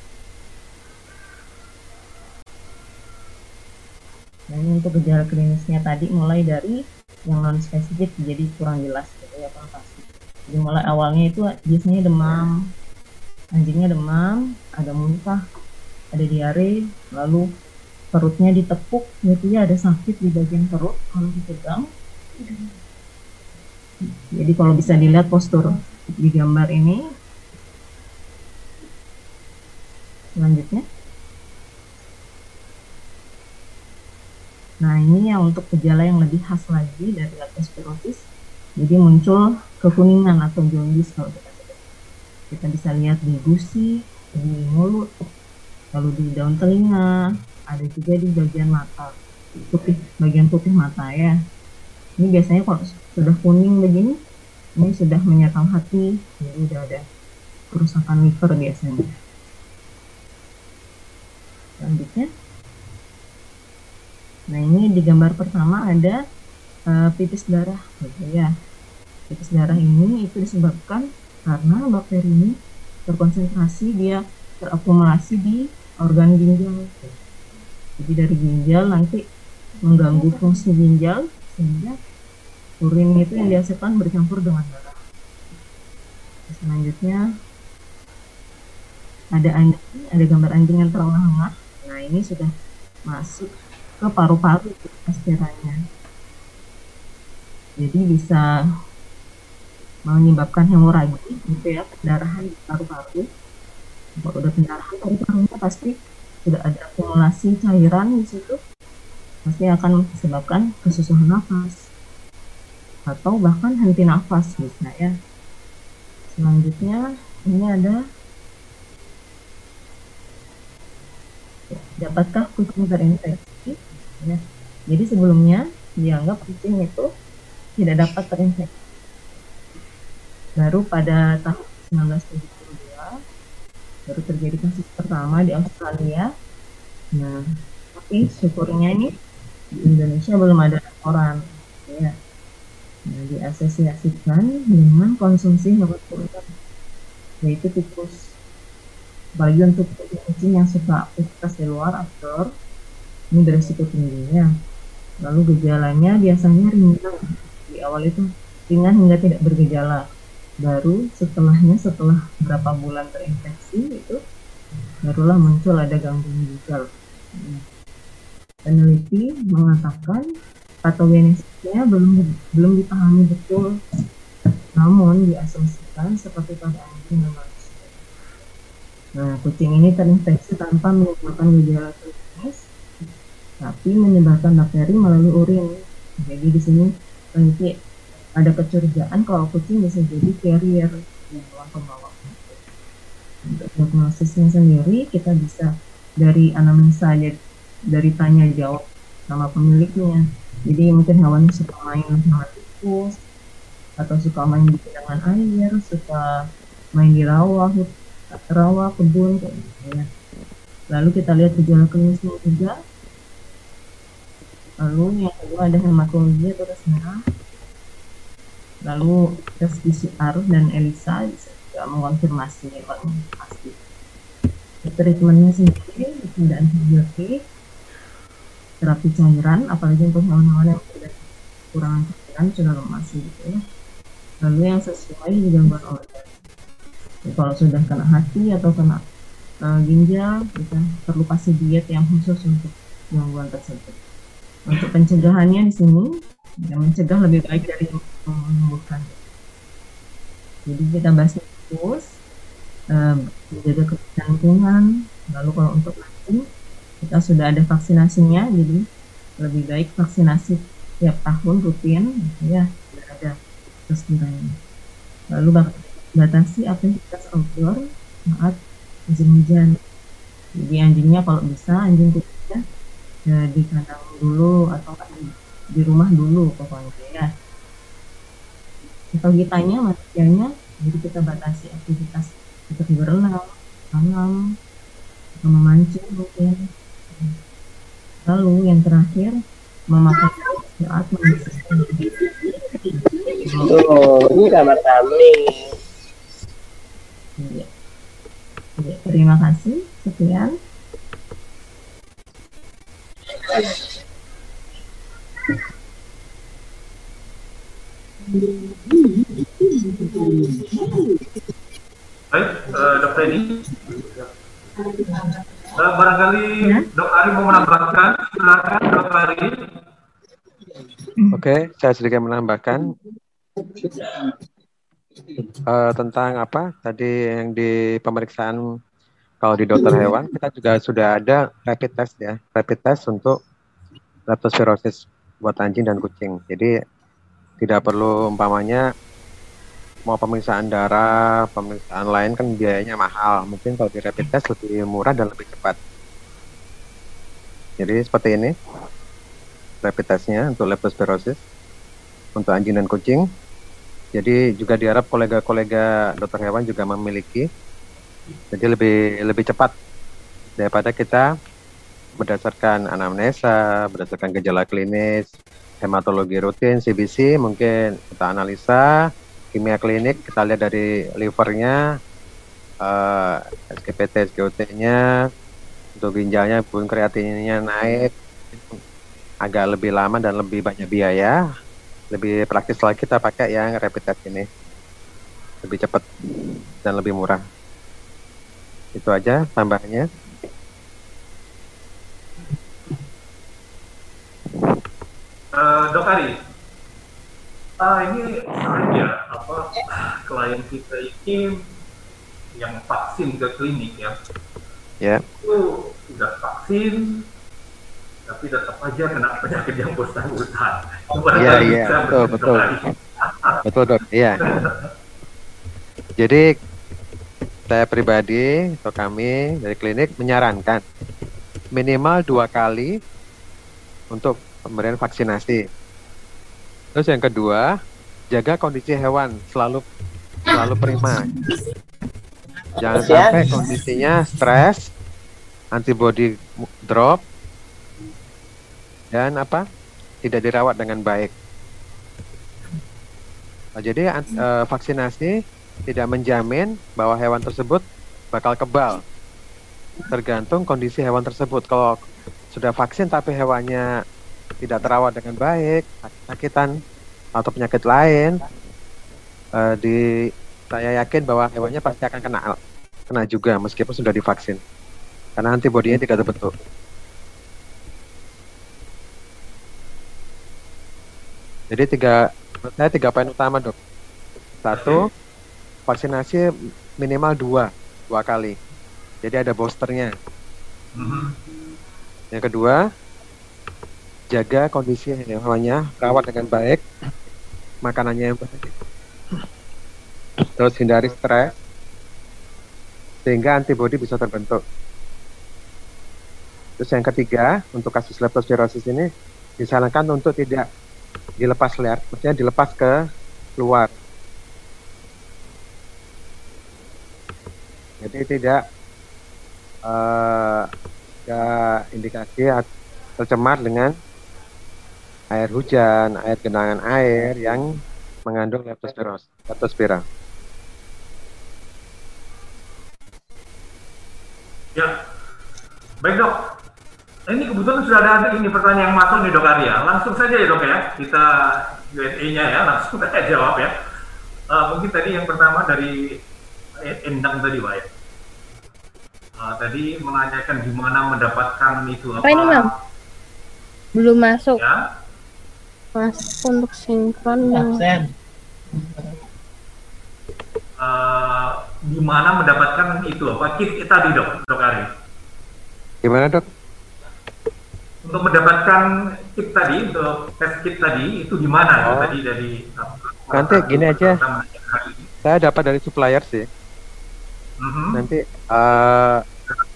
Dan ini untuk gejala klinisnya tadi mulai dari yang non spesifik jadi kurang jelas gitu ya konotasi jadi mulai awalnya itu biasanya demam. Anjingnya demam ada muntah ada diare lalu perutnya ditepuk gitu ya ada sakit di bagian perut kalau dipegang jadi kalau bisa dilihat postur di gambar ini, selanjutnya. Nah ini yang untuk gejala yang lebih khas lagi dari leptospirosis jadi muncul kekuningan atau jaundice kalau kita kita bisa lihat di gusi di mulut lalu di daun telinga ada juga di bagian mata. Putih bagian putih mata ya ini biasanya kalau sudah kuning begini ini sudah menyerang hati. Jadi udah ada kerusakan liver biasanya. Selanjutnya. Nah ini di gambar pertama ada uh, pipis darah. Gitu ya pipis darah ini itu disebabkan karena bakteri ini terkonsentrasi dia terakumulasi di organ ginjal. Jadi dari ginjal nanti mengganggu fungsi ginjal sehingga urin itu yang dihasilkan bercampur dengan darah. Selanjutnya ada anjing ada gambar anjing yang terengah-engah nah ini sudah masuk ke paru-paru aspiranya jadi bisa menyebabkan hemoragi gitu ya pendarahan di paru-paru. Kalau udah pendarahan paru-parunya pasti sudah ada akumulasi cairan di situ pasti akan disebabkan kesusahan nafas atau bahkan henti nafas bisa ya selanjutnya ini ada dapatkah kucing terinfeksi ya. jadi sebelumnya dianggap kucing itu tidak dapat terinfeksi baru pada tahun 1972 baru terjadi kasus pertama di Australia. Nah, tapi syukurnya ini di Indonesia belum ada laporan. Ya. Nah, diasosiasikan dengan konsumsi hewan kurban, yaitu tikus. Bagi untuk kucing yang suka aktivitas di luar outdoor, ini beresiko tingginya. Lalu gejalanya biasanya ringan. Di awal itu ringan hingga tidak bergejala baru setelahnya setelah berapa bulan terinfeksi itu barulah muncul ada gangguan ginjal. Peneliti mengatakan patogenesisnya belum belum dipahami betul, namun diasumsikan seperti pada anjing dan manusia. Nah, kucing ini terinfeksi tanpa menimbulkan gejala klinis, tapi menyebarkan bakteri melalui urin. Jadi di sini peneliti ada kecurigaan kalau kucing bisa jadi carrier yang pembawa untuk diagnosisnya sendiri kita bisa dari anamnesa ya, dari tanya jawab sama pemiliknya. Jadi mungkin hewannya suka main sama tikus atau suka main di genangan air suka main di rawa rawa kebun kayak gitu ya. Lalu kita lihat gejala klinisnya juga. Lalu yang kedua ada hematologi atau merah lalu tes PCR dan ELISA bisa juga mengonfirmasi pasti. Treatmentnya sendiri tidak antibiotik terapi cairan apalagi untuk hewan-hewan yang sudah kurang cairan sudah lemas gitu ya lalu yang sesuai di gangguan organ ya, kalau sudah kena hati atau kena uh, ginjal kita perlu kasih diet yang khusus untuk gangguan tersebut untuk pencegahannya di sini ya, mencegah lebih baik dari menyembuhkan. Jadi kita bahas fokus, uh, menjaga kebersihan. Lalu kalau untuk vaksin, kita sudah ada vaksinasinya, jadi lebih baik vaksinasi tiap tahun rutin, gitu ya, tidak ada kesulitannya. Lalu batasi aktivitas outdoor saat musim hujan. Jadi anjingnya kalau bisa anjing kucingnya ya, di kandang dulu atau di rumah dulu pokoknya ya atau kitanya manusianya jadi kita batasi aktivitas seperti berenang tanam memancing mungkin lalu yang terakhir memakai saat membersihkan Oh, ini kamar kami. Ya. Ya, terima kasih. Sekian. Baik, uh, Dokter Edi. Uh, barangkali ya? Dok Ari mau menambahkan, silakan Dok Ari. Oke, saya sedikit menambahkan uh, tentang apa tadi yang di pemeriksaan kalau di dokter hewan kita juga sudah ada rapid test ya, rapid test untuk leptospirosis buat anjing dan kucing. Jadi tidak perlu umpamanya mau pemeriksaan darah, pemeriksaan lain kan biayanya mahal. Mungkin kalau di rapid test lebih murah dan lebih cepat. Jadi seperti ini rapid testnya untuk leptospirosis untuk anjing dan kucing. Jadi juga diharap kolega-kolega dokter hewan juga memiliki jadi lebih lebih cepat daripada kita berdasarkan anamnesa, berdasarkan gejala klinis, hematologi rutin, CBC, mungkin kita analisa, kimia klinik, kita lihat dari livernya, uh, SGPT, SGOT-nya, untuk ginjalnya pun kreatinnya naik, agak lebih lama dan lebih banyak biaya, lebih praktis lagi kita pakai yang rapid test ini, lebih cepat dan lebih murah. Itu aja tambahannya. Uh, Dok Ari, uh, ini sering ya apa klien kita ini yang vaksin ke klinik ya, Ya. itu udah vaksin tapi tetap aja kena penyakit yang bersangkutan. Gimana Iya, iya, betul, betul. Betul dok, iya. Jadi saya pribadi atau kami dari klinik menyarankan minimal dua kali untuk pemberian vaksinasi. Terus yang kedua, jaga kondisi hewan selalu selalu prima. Jangan Terus ya? sampai kondisinya stres, antibody drop, dan apa? Tidak dirawat dengan baik. Nah, jadi eh, vaksinasi tidak menjamin bahwa hewan tersebut bakal kebal. Tergantung kondisi hewan tersebut. Kalau sudah vaksin tapi hewannya tidak terawat dengan baik, sakit-sakitan atau penyakit lain, eh, di saya yakin bahwa hewannya pasti akan kena kena juga meskipun sudah divaksin. Karena antibodinya tidak terbentuk. Jadi tiga, saya tiga poin utama dok. Satu, vaksinasi minimal dua, dua kali. Jadi ada boosternya. Mhm. Yang kedua, jaga kondisi hewannya, rawat dengan baik, makanannya yang baik. Terus hindari stres, sehingga antibodi bisa terbentuk. Terus yang ketiga, untuk kasus leptospirosis ini, disarankan untuk tidak dilepas liar, maksudnya dilepas ke luar. Jadi tidak ada indikasi tercemar dengan air hujan, air genangan air yang mengandung leptospiros, leptospira. Ya, baik dok. Ini kebetulan sudah ada ini pertanyaan yang masuk nih dok Arya. Langsung saja ya dok ya, kita Q&A-nya ya, langsung saya jawab ya. Eh, mungkin tadi yang pertama dari Endang tadi Pak ya. Eh, tadi menanyakan gimana mendapatkan itu apa? Apa ini, Mam? Belum masuk. Ya, Masuk untuk sinkron dan eh, gimana mendapatkan itu apa kit tadi dok, dok Ari? Gimana dok? Untuk mendapatkan kit tadi, untuk tes kit tadi itu gimana? Itu Oh. tadi dari Nanti gini aja. Saya dapat dari supplier sih. Mhm. Nanti eh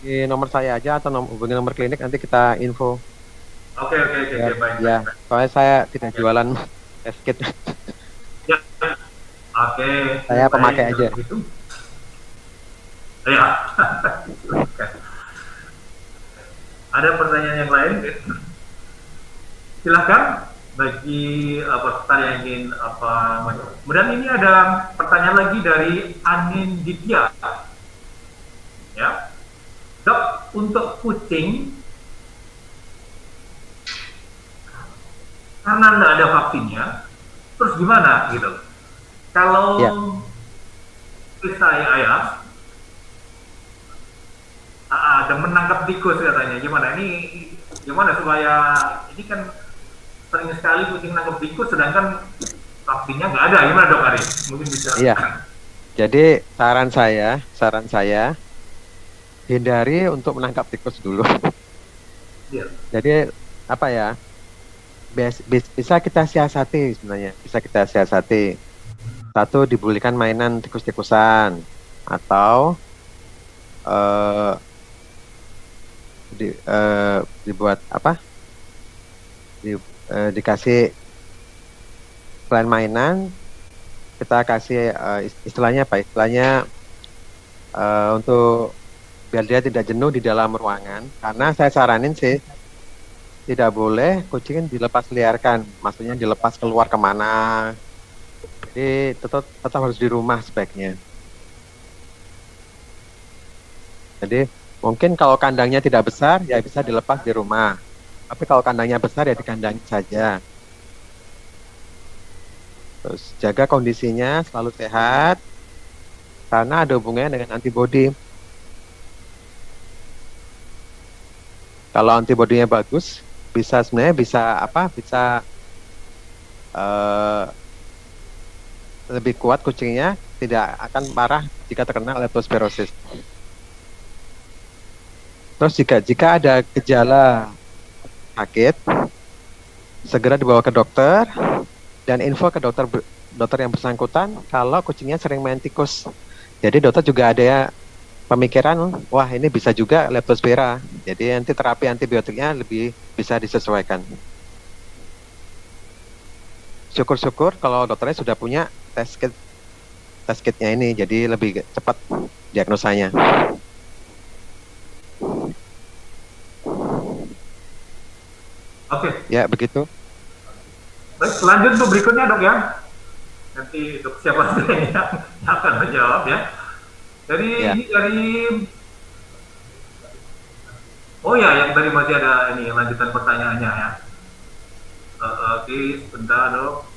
di nomor saya aja atau nom hubungi nomor klinik nanti kita info. Oke oke oke Ya, baik. ya. soalnya saya tidak jualan test kit. Ya. Oke. Saya baik, pemakai aja. Gitu. Ya. Ada pertanyaan yang lain? Silahkan bagi apa peserta yang ingin apa. Kemudian ini ada pertanyaan lagi dari Anin Ditya. Ya. Dok, untuk kucing karena nggak ada vaksinnya, terus gimana gitu? Kalau Ya. saya ayah ah, ada menangkap tikus katanya, gimana? Ini gimana supaya ini kan sering sekali kucing nangkap tikus, sedangkan vaksinnya nggak ada, gimana dok Ari? Mungkin bisa. Iya. Jadi saran saya, saran saya hindari untuk menangkap tikus dulu. Iya. Jadi apa ya? Bisa kita siasati sebenarnya, bisa kita siasati. Satu dibelikan mainan tikus-tikusan atau eh di, eh, dibuat apa? Di, eh, dikasih selain mainan kita kasih ist- istilahnya apa? Istilahnya eh, untuk biar dia tidak jenuh di dalam ruangan. Karena saya saranin sih tidak boleh kucing dilepas liarkan, maksudnya dilepas keluar ke mana. Jadi tetap tetap harus di rumah sebaiknya. Jadi mungkin kalau kandangnya tidak besar ya bisa dilepas di rumah. Tapi kalau kandangnya besar ya di kandang saja. Terus jaga kondisinya selalu sehat karena ada hubungannya dengan antibodi. Kalau antibodinya bagus, bisa sebenarnya bisa apa? Bisa eh, lebih kuat kucingnya, tidak akan parah jika terkena leptospirosis. Terus jika jika ada gejala sakit, segera dibawa ke dokter dan info ke dokter dokter yang bersangkutan kalau kucingnya sering main tikus. Jadi dokter juga ada ya pemikiran, wah ini bisa juga leptospira. Jadi nanti terapi antibiotiknya lebih bisa disesuaikan. Syukur-syukur kalau dokternya sudah punya test kit test kitnya ini, jadi lebih cepat diagnosanya. Oke, Ya begitu. baik lanjut untuk berikutnya dok ya. Nanti dok siapa yang akan menjawab ya. Dari Ya. ini dari Oh ya, yang tadi masih ada ini lanjutan pertanyaannya ya. Eh, Oke, sebentar dok.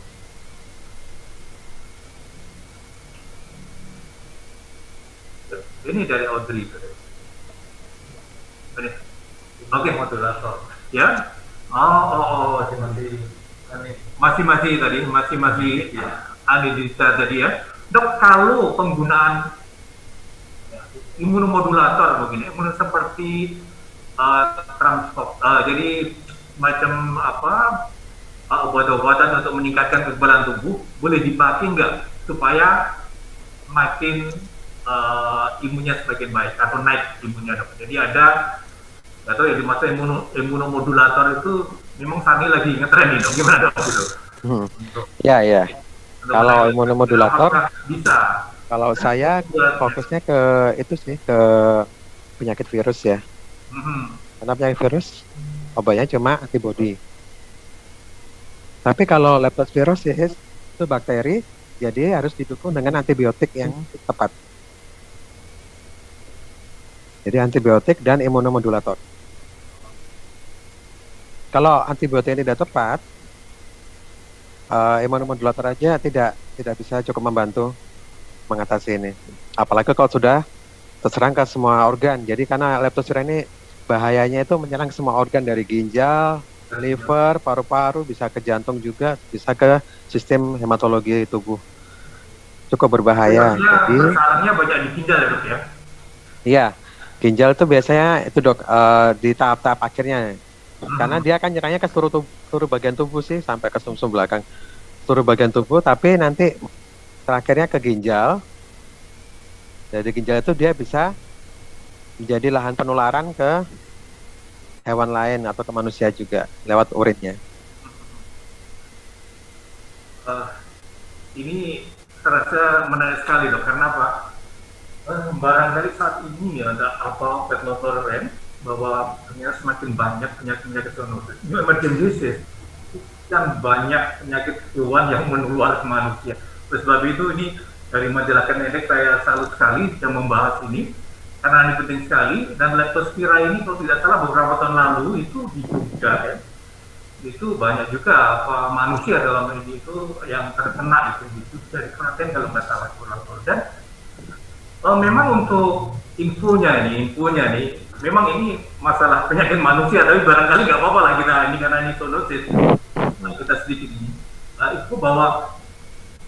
Ini dari Audrey. Ini. Oke, modulator. Ya? Oh, oh, oh, masih masih masih masih tadi masih masih ya. Anidita tadi ya. Dok, kalau penggunaan imunomodulator begini, imun seperti uh, transport, uh, jadi macam apa uh, obat-obatan untuk meningkatkan kekebalan tubuh boleh dipakai nggak supaya makin uh, imunnya semakin baik atau naik imunnya dok. Jadi ada nggak tahu ya dimaksud imuno, imunomodulator itu memang saat ini lagi ngetren nih dok. Gimana dok gitu? Hmm. Ya ya. Untuk Kalau imunomodulator, bisa? Kalau saya fokusnya ke itu sih ke penyakit virus ya. Mhm. Karena penyakit virus obatnya cuma antibodi. Tapi kalau leptospirosis itu bakteri, jadi harus didukung dengan antibiotik yang tepat. Jadi antibiotik dan imunomodulator. Kalau antibiotik tidak tepat, eh, imunomodulator aja tidak tidak bisa cukup membantu mengatasi ini. Apalagi kalau sudah terserang ke semua organ. Jadi karena leptospira ini bahayanya itu menyerang semua organ dari ginjal, liver, paru-paru, bisa ke jantung juga, bisa ke sistem hematologi tubuh. Cukup berbahaya. Sebenarnya Jadi Kesalahannya banyak di ginjal ya dok ya. Iya, ginjal itu biasanya itu dok eh, di tahap-tahap akhirnya, karena dia akan nyerangnya ke seluruh tubuh, seluruh bagian tubuh sih sampai ke sumsum belakang, seluruh bagian tubuh. Tapi nanti terakhirnya ke ginjal. Dari ginjal itu dia bisa menjadi lahan penularan ke hewan lain atau ke manusia juga lewat urinnya. Eh, ini terasa menarik sekali dok. Karena apa? Eh, barangkali saat ini ya ada apa pet rem bahwa ternyata semakin banyak penyakit-penyakit zoonosis, emerging disease yang banyak penyakit hewan yang menular ke manusia. Oleh sebab itu ini dari majalah Kenenek saya salut sekali yang membahas ini. Karena ini penting sekali. Dan leptospira ini kalau tidak salah beberapa tahun lalu itu diduga ya. Itu banyak juga apa manusia dalam ini itu yang terkena itu. Itu dari Klaten kalau nggak salah kurang dan eh, memang untuk infonya nih infonya nih memang ini masalah penyakit manusia. Tapi barangkali nggak apa-apa lah kita ini karena ini zoonosis nah, kita sedikit ini. Nah, itu bahwa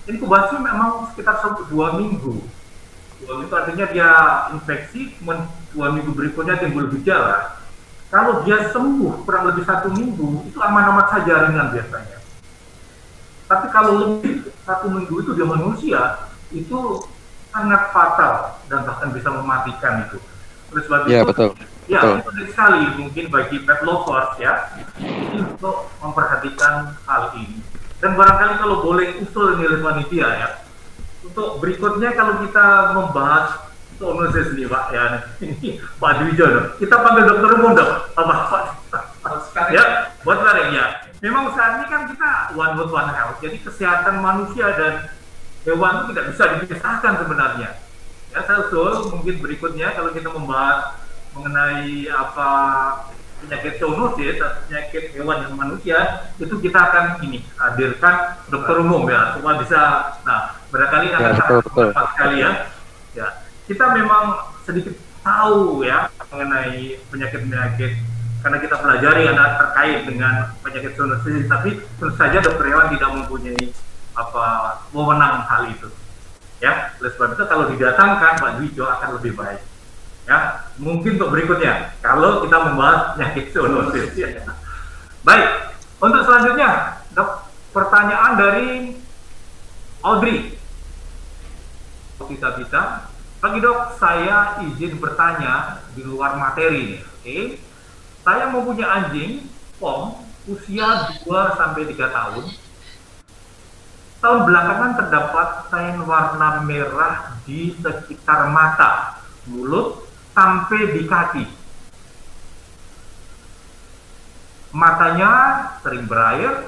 inkubasi memang sekitar satu dua minggu dua minggu artinya dia infeksi, kemudian dua minggu berikutnya timbul gejala. Kalau dia sembuh kurang lebih satu minggu, itu aman-aman saja ringan biasanya. Tapi kalau lebih satu minggu itu dia manusia, itu sangat fatal dan bahkan bisa mematikan itu. Oleh sebab Iya, itu, betul. ya Betul. itu penting sekali mungkin bagi pet lovers ya, untuk memperhatikan hal ini. Dan barangkali kalau boleh usul nih oleh panitia ya, untuk berikutnya kalau kita membahas zoonosis nih Pak ya, ini Pak Dwijo, kita panggil dokter umum dong, apa Pak? ya, buat bareng ya. Memang saat ini kan kita one world one health, jadi kesehatan manusia dan hewan itu tidak bisa dipisahkan sebenarnya. Ya, saya usul mungkin berikutnya kalau kita membahas mengenai apa penyakit zoonosis atau penyakit hewan dan manusia itu kita akan ini hadirkan dokter umum ya supaya bisa nah barangkali akan Ya, betul, betul. bermanfaat sekali ya. Ya kita memang sedikit tahu ya mengenai penyakit-penyakit karena kita pelajari anak terkait dengan penyakit zoonosis tapi tentu saja dokter hewan tidak mempunyai apa wewenang hal itu. Ya oleh sebab itu kalau didatangkan Pak Dwijo akan lebih baik ya mungkin untuk berikutnya. Kalau kita membahas penyakit zoonosis. Ya. baik untuk selanjutnya dok pertanyaan dari Audrey. Bisa bisa pagi dok saya izin bertanya di luar materi oke? Saya mau punya anjing pom usia 2 sampai 3 tahun. Tahun belakangan terdapat sign warna merah di sekitar mata, mulut, sampai di kaki. Matanya sering berair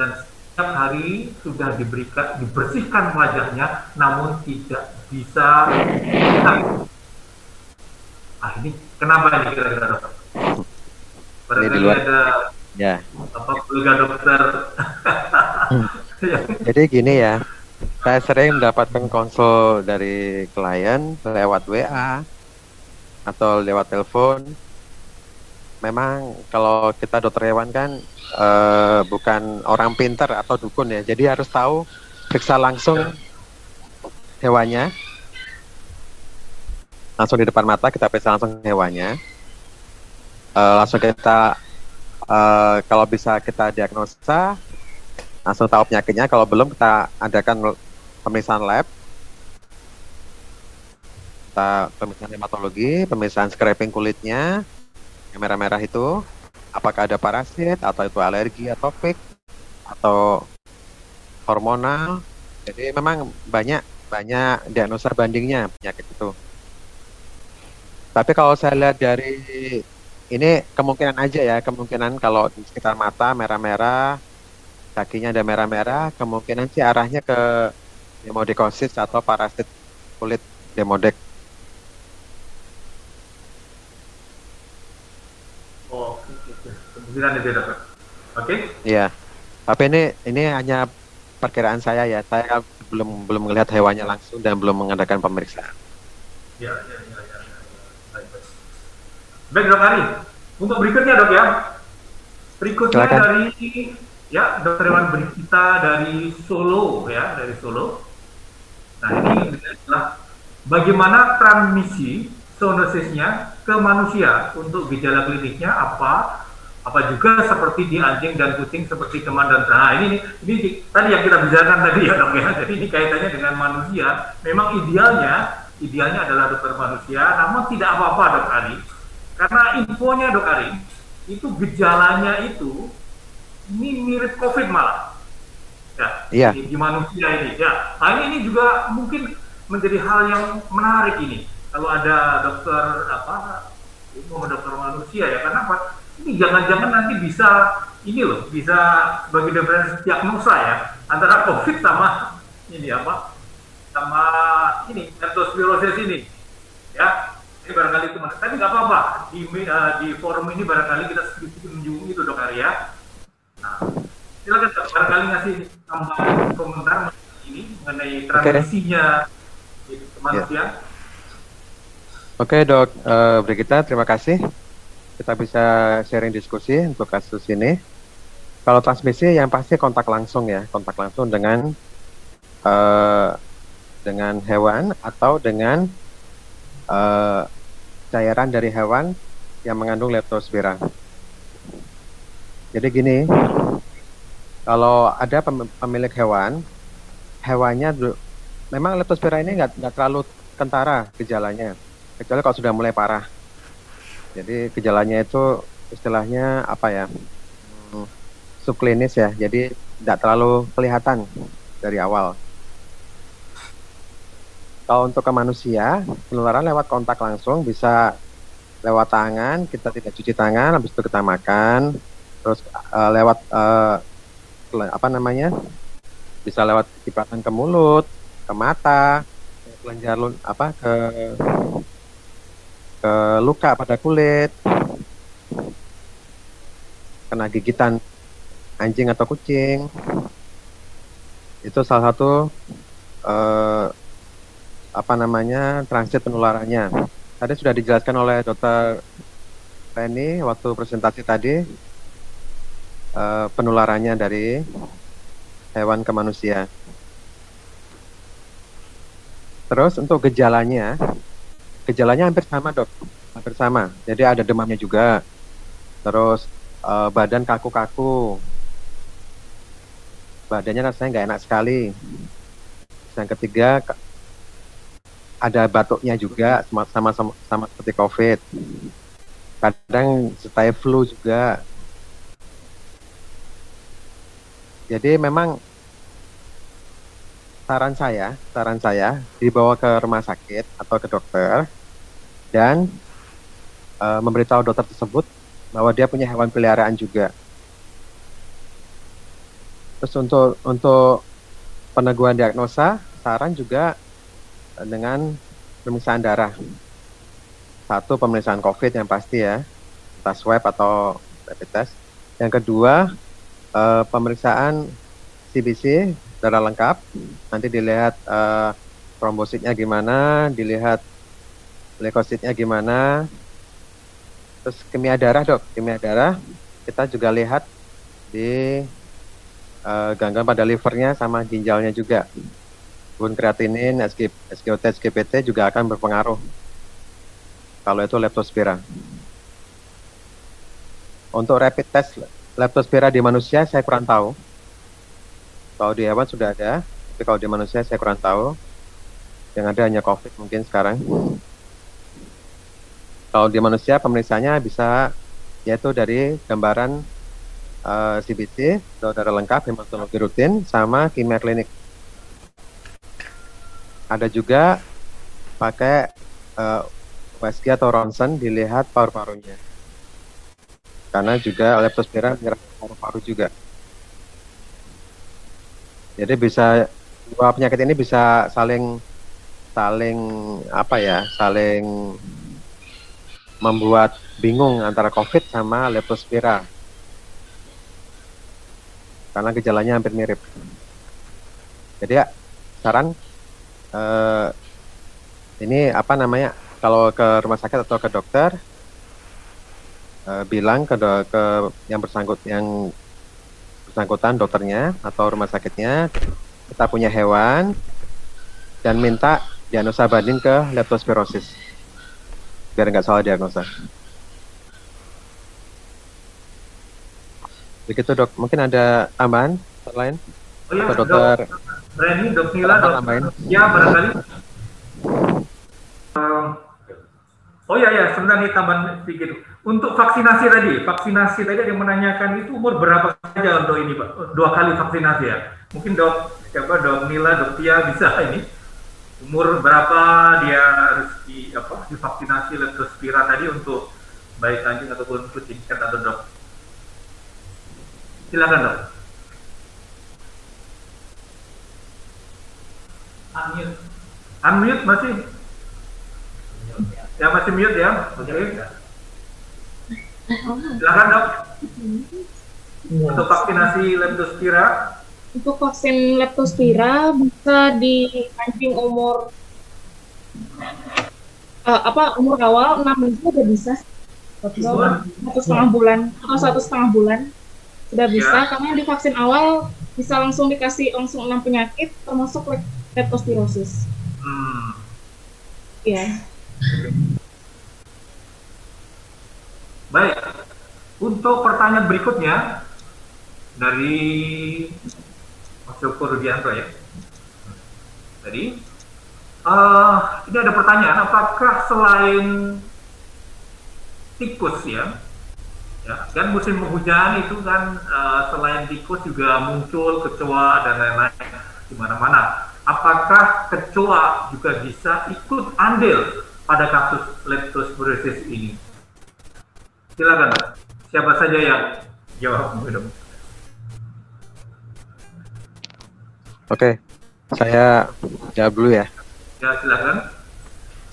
dan setiap hari sudah diberikan dibersihkan wajahnya, namun tidak bisa. Ah ini kenapa ini kira-kira dokter? Luar. ada Ya. apa kolega dokter Jadi gini ya, saya sering mendapatkan konsul dari klien lewat WA atau lewat telepon. Memang kalau kita dokter hewan kan eh, bukan orang pintar atau dukun ya, jadi harus tahu periksa langsung hewannya. Langsung di depan mata kita periksa langsung hewannya. Eh, langsung kita eh, kalau bisa kita diagnosa langsung tahu penyakitnya. Kalau belum kita adakan pemeriksaan lab, kita pemeriksaan hematologi, pemeriksaan scraping kulitnya, yang merah-merah itu, apakah ada parasit atau itu alergi atopik atau hormonal. Jadi memang banyak banyak diagnosa bandingnya penyakit itu. Tapi kalau saya lihat dari ini kemungkinan aja ya, kemungkinan kalau di sekitar mata merah-merah, kakinya ada merah-merah, kemungkinan sih arahnya ke demodikosis atau parasit kulit demodek. Oh, kemungkinan itu ya, dokter. Oke, Iya. Tapi ini ini hanya perkiraan saya ya. Saya belum belum melihat hewannya langsung dan belum mengadakan pemeriksaan. ya, ya, ya, ya, ya. Baik, baik. Baik, dok Ari. Untuk berikutnya dok ya. Berikutnya Silakan. dari ya dokter hewan berita dari Solo ya, dari Solo. Nah ini adalah bagaimana transmisi zoonosisnya ke manusia untuk gejala kliniknya apa apa juga seperti di anjing dan kucing seperti teman dan nah ini ini di- tadi yang kita bicarakan tadi ya dok ya. Jadi ini kaitannya dengan manusia. Memang idealnya idealnya adalah dokter manusia namun tidak apa-apa dok Ari. Karena infonya dok Ari itu gejalanya itu ini mirip covid malah. Ya Iya. di, di manusia ini. Ya nah ini, ini juga mungkin menjadi hal yang menarik ini kalau ada dokter apa umum dokter manusia ya karena apa? Ini jangan-jangan nanti bisa ini loh bisa bagi diferensi diagnosa ya antara covid sama ini apa sama ini leptospirosis ini ya. Ini barangkali itu tapi nggak apa-apa di eh, di forum ini barangkali kita sedikit menyinggung itu dok Arya nah silakan Dok, barangkali ngasih tambahan komentar mengenai ini mengenai transmisinya gitu, ke manusia Oke dok, eh Brigita terima kasih. Kita bisa sharing diskusi untuk kasus ini. Kalau transmisi yang pasti kontak langsung ya, kontak langsung dengan eh dengan hewan atau dengan eh, cairan dari hewan yang mengandung leptospira. Jadi gini, kalau ada pem- pemilik hewan, hewannya memang leptospira ini nggak terlalu kentara gejalanya, kecuali kalau sudah mulai parah. Jadi gejalanya itu istilahnya apa ya? Hmm, subklinis ya. Jadi tidak terlalu kelihatan dari awal. Kalau untuk ke manusia, penularan lewat kontak langsung bisa lewat tangan, kita tidak cuci tangan, habis itu kita makan, terus eh, lewat le- apa namanya? Bisa lewat cipratan ke mulut, ke mata, ke kelenjar apa ke ke luka pada kulit, kena gigitan anjing atau kucing. Itu salah satu eh, apa namanya transit penularannya. Tadi sudah dijelaskan oleh Dokter Reni waktu presentasi tadi eh, penularannya dari hewan ke manusia. Terus untuk gejalanya, gejalanya hampir sama dok, hampir sama. Jadi ada demamnya juga, terus eh, badan kaku-kaku, badannya rasanya nggak enak sekali. Yang ketiga ada batuknya juga sama sama sama, seperti COVID. Kadang sertai flu juga. Jadi memang saran saya, saran saya dibawa ke rumah sakit atau ke dokter dan eh, memberitahu dokter tersebut bahwa dia punya hewan peliharaan juga. Terus untuk untuk peneguhan diagnosa, saran juga dengan pemeriksaan darah. Satu pemeriksaan COVID yang pasti ya, entah swab atau rapid test. Yang kedua eh, pemeriksaan CBC darah lengkap. Nanti dilihat eh, trombositnya gimana, dilihat leukositnya gimana. Terus kimia darah dok, kimia darah kita juga lihat di eh, gangguan pada livernya sama ginjalnya juga. Kemudian kreatinin, SG, SGOT, SGPT juga akan berpengaruh kalau itu leptospira. Untuk rapid test leptospira di manusia saya kurang tahu. Kalau di hewan sudah ada, tapi kalau di manusia saya kurang tahu. Yang ada hanya COVID mungkin sekarang. Kalau di manusia pemeriksaannya bisa yaitu dari gambaran eh, CBC, darah lengkap, hematologi rutin, sama kimia klinik. Ada juga pakai eh, USG atau ronsen dilihat paru-parunya. Karena juga leptospira menyerang paru-paru juga. Jadi bisa dua penyakit ini bisa saling saling apa ya, saling membuat bingung antara COVID sama leptospira. Karena gejalanya hampir mirip. Jadi ya, saran eh, ini apa namanya? Kalau ke rumah sakit atau ke dokter eh, bilang ke, ke yang bersangkut yang bersangkutan dokternya atau rumah sakitnya kita punya hewan dan minta diagnosa banding ke leptospirosis biar nggak salah diagnosa. Begitu dok, mungkin ada tambahan lain? Oh iya, dokter dok, Reni, dok Nila, dok ya barangkali. oh iya ya, sebentar nih tambahan sedikit. Untuk vaksinasi tadi, vaksinasi tadi ada yang menanyakan itu umur berapa saja untuk ini Pak? Dua kali vaksinasi ya? Mungkin dok, siapa dok Nila, dok Tia bisa ini umur berapa dia harus di apa divaksinasi leptospira tadi untuk baik anjing ataupun kucing cat atau dok? Silakan dok. Unmute. Unmute masih? Ya masih mute ya? Oke. Silakan dok. Untuk vaksinasi leptospira. Untuk vaksin leptospira bisa di anjing umur eh, apa umur awal 6 minggu udah bisa satu setengah bulan atau satu setengah bulan sudah bisa Ya. karena yang divaksin awal bisa langsung dikasih langsung enam penyakit termasuk lep- leptospirosis. Hmm. Iya. Baik. Untuk pertanyaan berikutnya dari Mas Joko Rudianto ya. Tadi eh ini ada pertanyaan apakah selain tikus ya ya kan musim penghujan itu kan eh, selain tikus juga muncul kecoa dan lain-lain di mana-mana apakah kecoa juga bisa ikut andil pada kasus leptospirosis ini silakan siapa saja yang jawab dong Oke, saya jawab dulu ya. ya silakan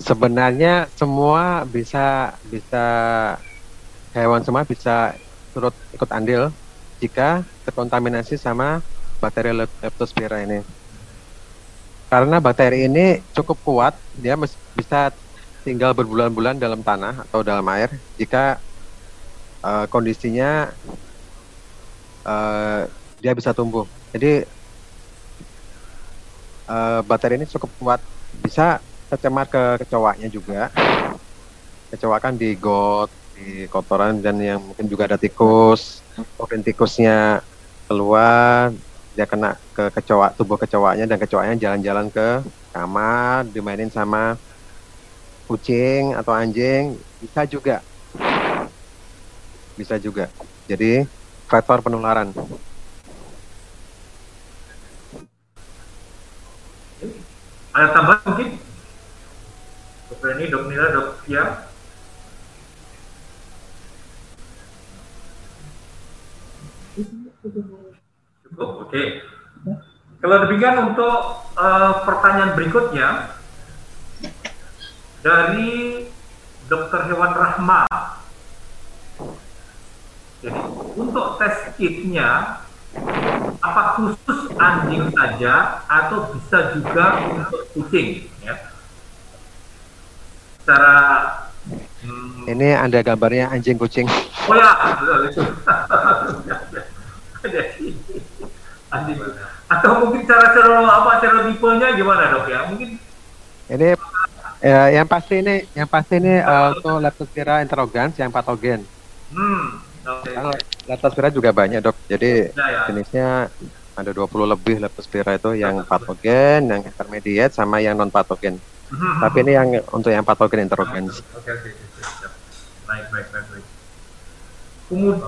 Sebenarnya semua bisa bisa hewan semua bisa turut ikut andil jika terkontaminasi sama bakteri lep- leptospira ini. Karena bakteri ini cukup kuat, dia bisa tinggal berbulan-bulan dalam tanah atau dalam air jika eh, kondisinya eh, dia bisa tumbuh. Jadi eh, bakteri ini cukup kuat, bisa tercemar ke kecoaknya juga. Kecoa kan di got, di kotoran dan yang mungkin juga ada tikus. Mungkin tikusnya keluar, dia kena ke kecoa tubuh kecoaknya dan kecoaknya jalan-jalan ke kamar, dimainin sama kucing atau anjing, bisa juga. Bisa juga. Jadi faktor penularan. ada tambahan mungkin Dok Reni, Dok Nila, Dok Tia Cukup, oke. Kalau demikian untuk eh, pertanyaan berikutnya dari Dokter Hewan Rahma. Jadi untuk tes kitnya apa khusus anjing saja atau bisa juga untuk kucing? Ya. Secara hmm, Ini ada gambarnya anjing kucing. Oh ya, betul itu. Jadi anjing. Atau mungkin cara cara apa cara tipenya gimana dok ya? Mungkin Ini ya, yang pasti ini yang pasti ini eh, untuk Leptospira interrogans yang patogen. hmm, oke. Kan Leptospira juga banyak dok. Jadi Ya, ya. jenisnya ada 20 lebih Leptospira itu yang patogen, yang intermediate sama yang non patogen. Hmm, Tapi ini yang untuk yang patogen interrogans. Oke oke oke. siap. Baik baik baik baik. Kemu-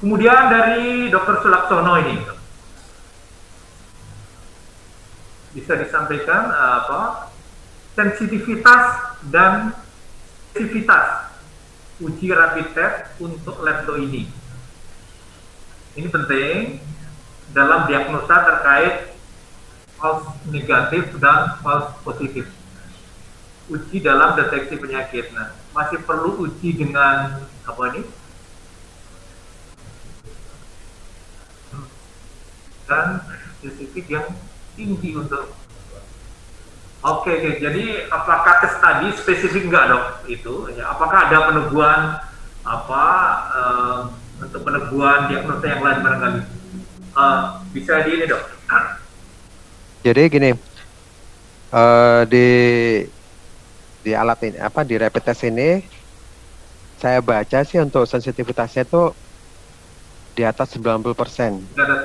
Kemudian dari Dokter Sulaksono ini bisa disampaikan eh, apa sensitivitas dan spesifitas uji rapid test untuk lepto ini. Ini penting dalam diagnosa terkait false negatif dan false positif uji dalam deteksi penyakit. Nah, masih perlu uji dengan apa ini? Dan spesifik yang tinggi untuk Oke, oke. Jadi apakah tes tadi spesifik enggak dok itu? Ya, apakah ada peneguhan apa eh, untuk peneguhan diagnosa yang lain barangkali? Eh, bisa di ini dok. Jadi gini, eh di di alat ini apa di rapid test ini saya baca sih untuk sensitivitasnya itu di atas 90 persen, Tidak ada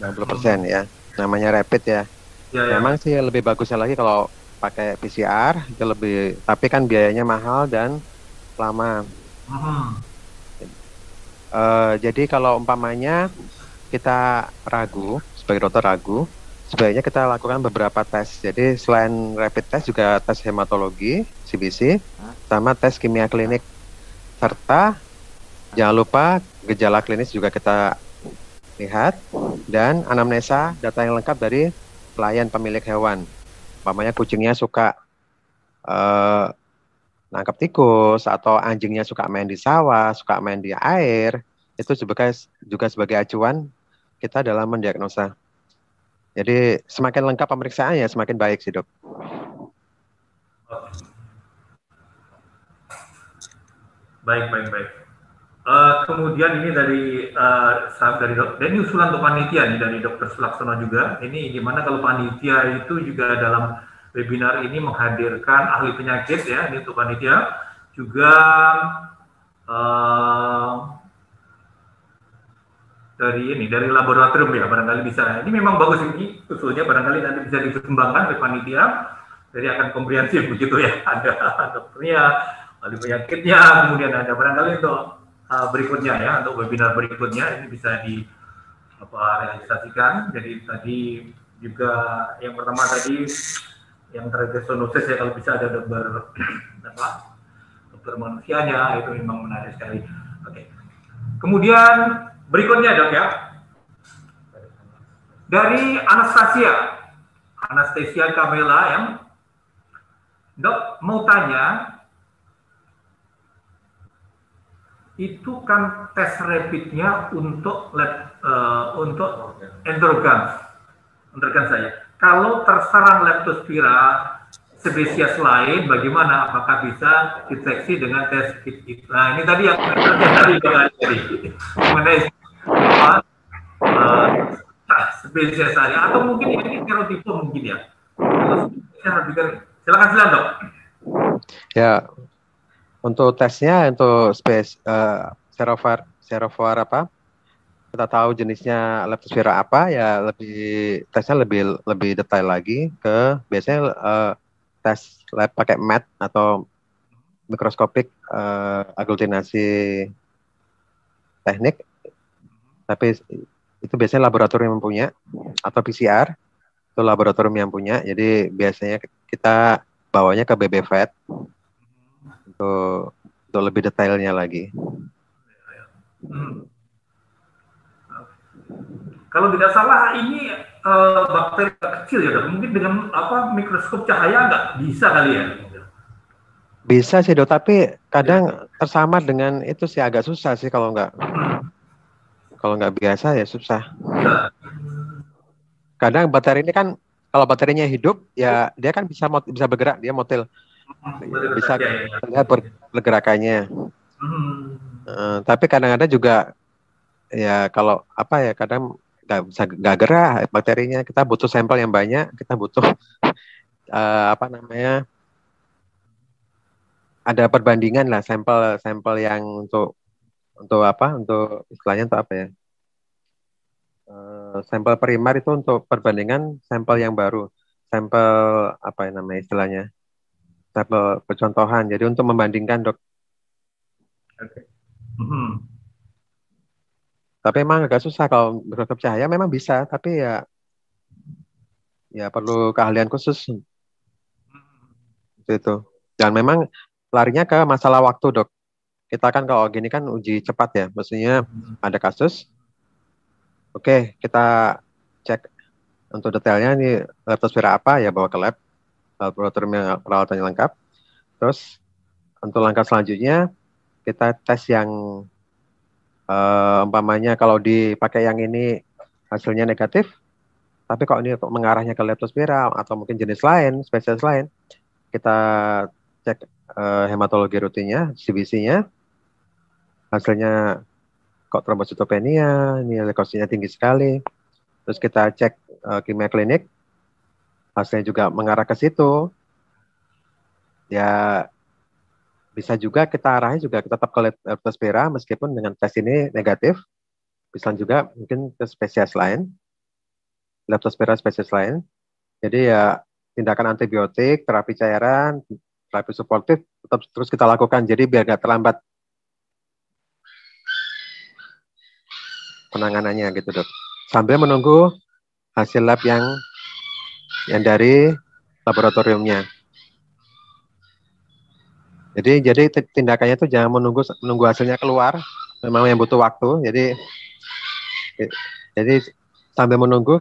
90. 90 persen ya. Namanya rapid ya. Ya, ya. Memang sih lebih bagusnya lagi kalau pakai PCR itu lebih, tapi kan biayanya mahal dan lama. Hmm. Eh, jadi kalau umpamanya kita ragu sebagai dokter ragu, sebaiknya kita lakukan beberapa tes. Jadi selain rapid test juga tes hematologi (CBC) sama tes kimia klinik serta jangan lupa gejala klinis juga kita lihat dan anamnesa data yang lengkap dari pelayan pemilik hewan. Umpamanya kucingnya suka eh, nangkap tikus atau anjingnya suka main di sawah, suka main di air, itu juga juga sebagai acuan kita dalam mendiagnosa. Jadi semakin lengkap pemeriksaannya semakin baik sih dok. Baik, baik, baik. Eh, kemudian ini dari uh, dari dan ini usulan untuk panitia nih dari dokter Selaksono juga. Ini gimana kalau panitia itu juga dalam webinar ini menghadirkan ahli penyakit ya, ini untuk panitia juga uh, dari ini dari laboratorium ya barangkali bisa. Ini memang bagus ini usulnya barangkali nanti bisa dikembangkan oleh panitia. Jadi akan komprehensif begitu ya. Ada dokternya, ahli penyakitnya, kemudian ada barangkali untuk uh, berikutnya ya untuk webinar berikutnya ini bisa di apa realisasikan. Jadi tadi juga yang pertama tadi yang terkait zoonosis ya kalau bisa ada dokter apa dokter manusianya itu memang menarik sekali. Oke. Kemudian berikutnya dok ya dari Anastasia, Anastasia Kamela yang dok mau tanya itu kan tes rapidnya untuk lab, uh, untuk endorgan, endorgan saya. Kalau terserang leptospira spesies lain, bagaimana? Apakah bisa deteksi dengan tes kit? Nah, ini tadi yang tadi tadi mengenai uh, spesies saya atau mungkin ini serotipe mungkin ya. Silakan silakan dok. Ya, untuk tesnya untuk space uh, serovar serovar apa? Kita tahu jenisnya leptospira apa ya lebih tesnya lebih lebih detail lagi ke biasanya uh, tes lab pakai mat atau mikroskopik uh, aglutinasi teknik. Tapi itu biasanya laboratorium yang punya atau PCR itu laboratorium yang punya. Jadi biasanya kita bawanya ke BBVET untuk untuk lebih detailnya lagi. Hmm. Kalau tidak salah ini uh, bakteri kecil ya dok, mungkin dengan apa mikroskop cahaya nggak bisa kali ya? Bisa sih dok, tapi kadang tersamar dengan itu sih agak susah sih kalau nggak kalau nggak biasa ya susah. Kadang bakteri ini kan kalau baterinya hidup ya dia kan bisa bisa bergerak dia motil bisa lihat pergerakannya. Hmm. Uh, tapi kadang-kadang juga ya kalau apa ya kadang nggak bisa nggak gerak bakterinya kita butuh sampel yang banyak kita butuh uh, apa namanya ada perbandingan lah sampel sampel yang untuk untuk apa untuk istilahnya untuk apa ya uh, sampel primer itu untuk perbandingan sampel yang baru sampel apa ya namanya istilahnya sampel percontohan. Jadi untuk membandingkan dok. Okay. Hmm. Tapi emang agak susah kalau mikroskop cahaya memang bisa, tapi ya ya perlu keahlian khusus. Itu. Dan memang larinya ke masalah waktu dok. Kita kan kalau gini kan uji cepat ya, maksudnya ada kasus. Oke, kita cek untuk detailnya ini leptospira apa ya bawa ke lab laboratorium peralatannya lengkap. Terus untuk langkah selanjutnya kita tes yang uh, umpamanya kalau dipakai yang ini hasilnya negatif, tapi kok ini mengarahnya ke leptospira atau mungkin jenis lain, spesies lain, kita cek uh, hematologi rutinnya, CBC-nya, hasilnya kok trombositopenia, ini leukositnya tinggi sekali. Terus kita cek uh, kimia klinik, hasilnya juga mengarah ke situ, ya bisa juga kita arahnya juga kita tetap ke leptospira meskipun dengan tes ini negatif, bisa juga mungkin ke spesies lain, leptospira spesies lain. Jadi ya tindakan antibiotik, terapi cairan, terapi suportif tetap terus kita lakukan. Jadi biar nggak terlambat penanganannya gitu dok. Sambil menunggu hasil lab yang yang dari laboratoriumnya. Jadi jadi tindakannya itu jangan menunggu menunggu hasilnya keluar, memang yang butuh waktu. Jadi jadi sambil menunggu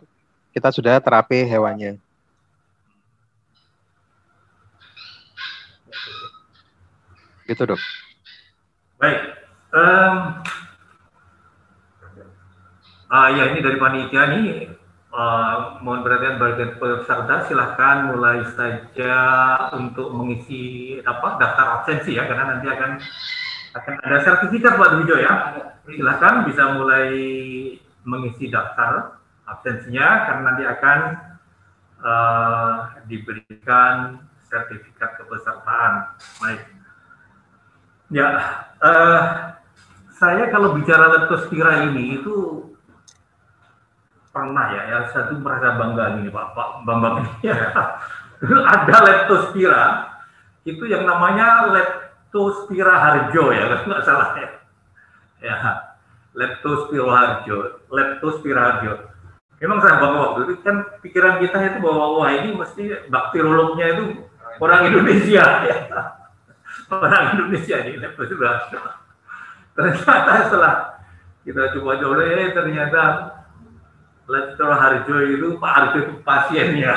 kita sudah terapi hewannya. Gitu dok. Baik. Um, ah ya ini dari panitia nih Uh, mohon perhatian bagian peserta silahkan mulai saja untuk mengisi apa daftar absensi ya karena nanti akan akan ada sertifikat buat video ya. Silahkan bisa mulai mengisi daftar absensinya karena nanti akan uh, diberikan sertifikat kepesertaan. Baik. Ya, uh, saya kalau bicara leptospira ini itu pernah ya, ya saya tuh merasa bangga ini Pak, Pak Bambang ini ya. ada leptospira itu yang namanya leptospira harjo ya, kalau nggak salah ya. Ya, leptospira harjo, leptospira harjo. Memang saya bangga waktu itu kan pikiran kita itu bahwa wah ini mesti bakteriolognya itu orang Indonesia ya. Orang Indonesia ini leptospira harjo. Ternyata setelah kita coba-coba, eh ternyata Letter Harjo itu Pak Harjo itu pasiennya.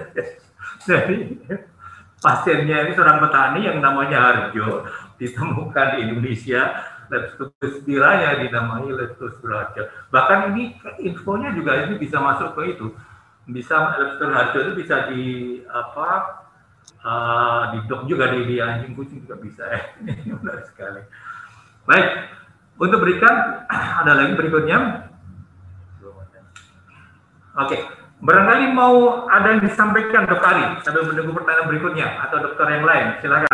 Jadi pasiennya ini seorang petani yang namanya Harjo ditemukan di Indonesia leptospiranya dinamai leptospira Harjo. Bahkan ini infonya juga ini bisa masuk ke itu. Bisa leptospira Harjo itu bisa di apa uh, di dok juga di, di anjing kucing juga bisa ya. Ini menarik sekali. Baik, untuk berikan ada lagi berikutnya Oke, barangkali mau ada yang disampaikan dok Ari sambil menunggu pertanyaan berikutnya atau dokter yang lain, silakan.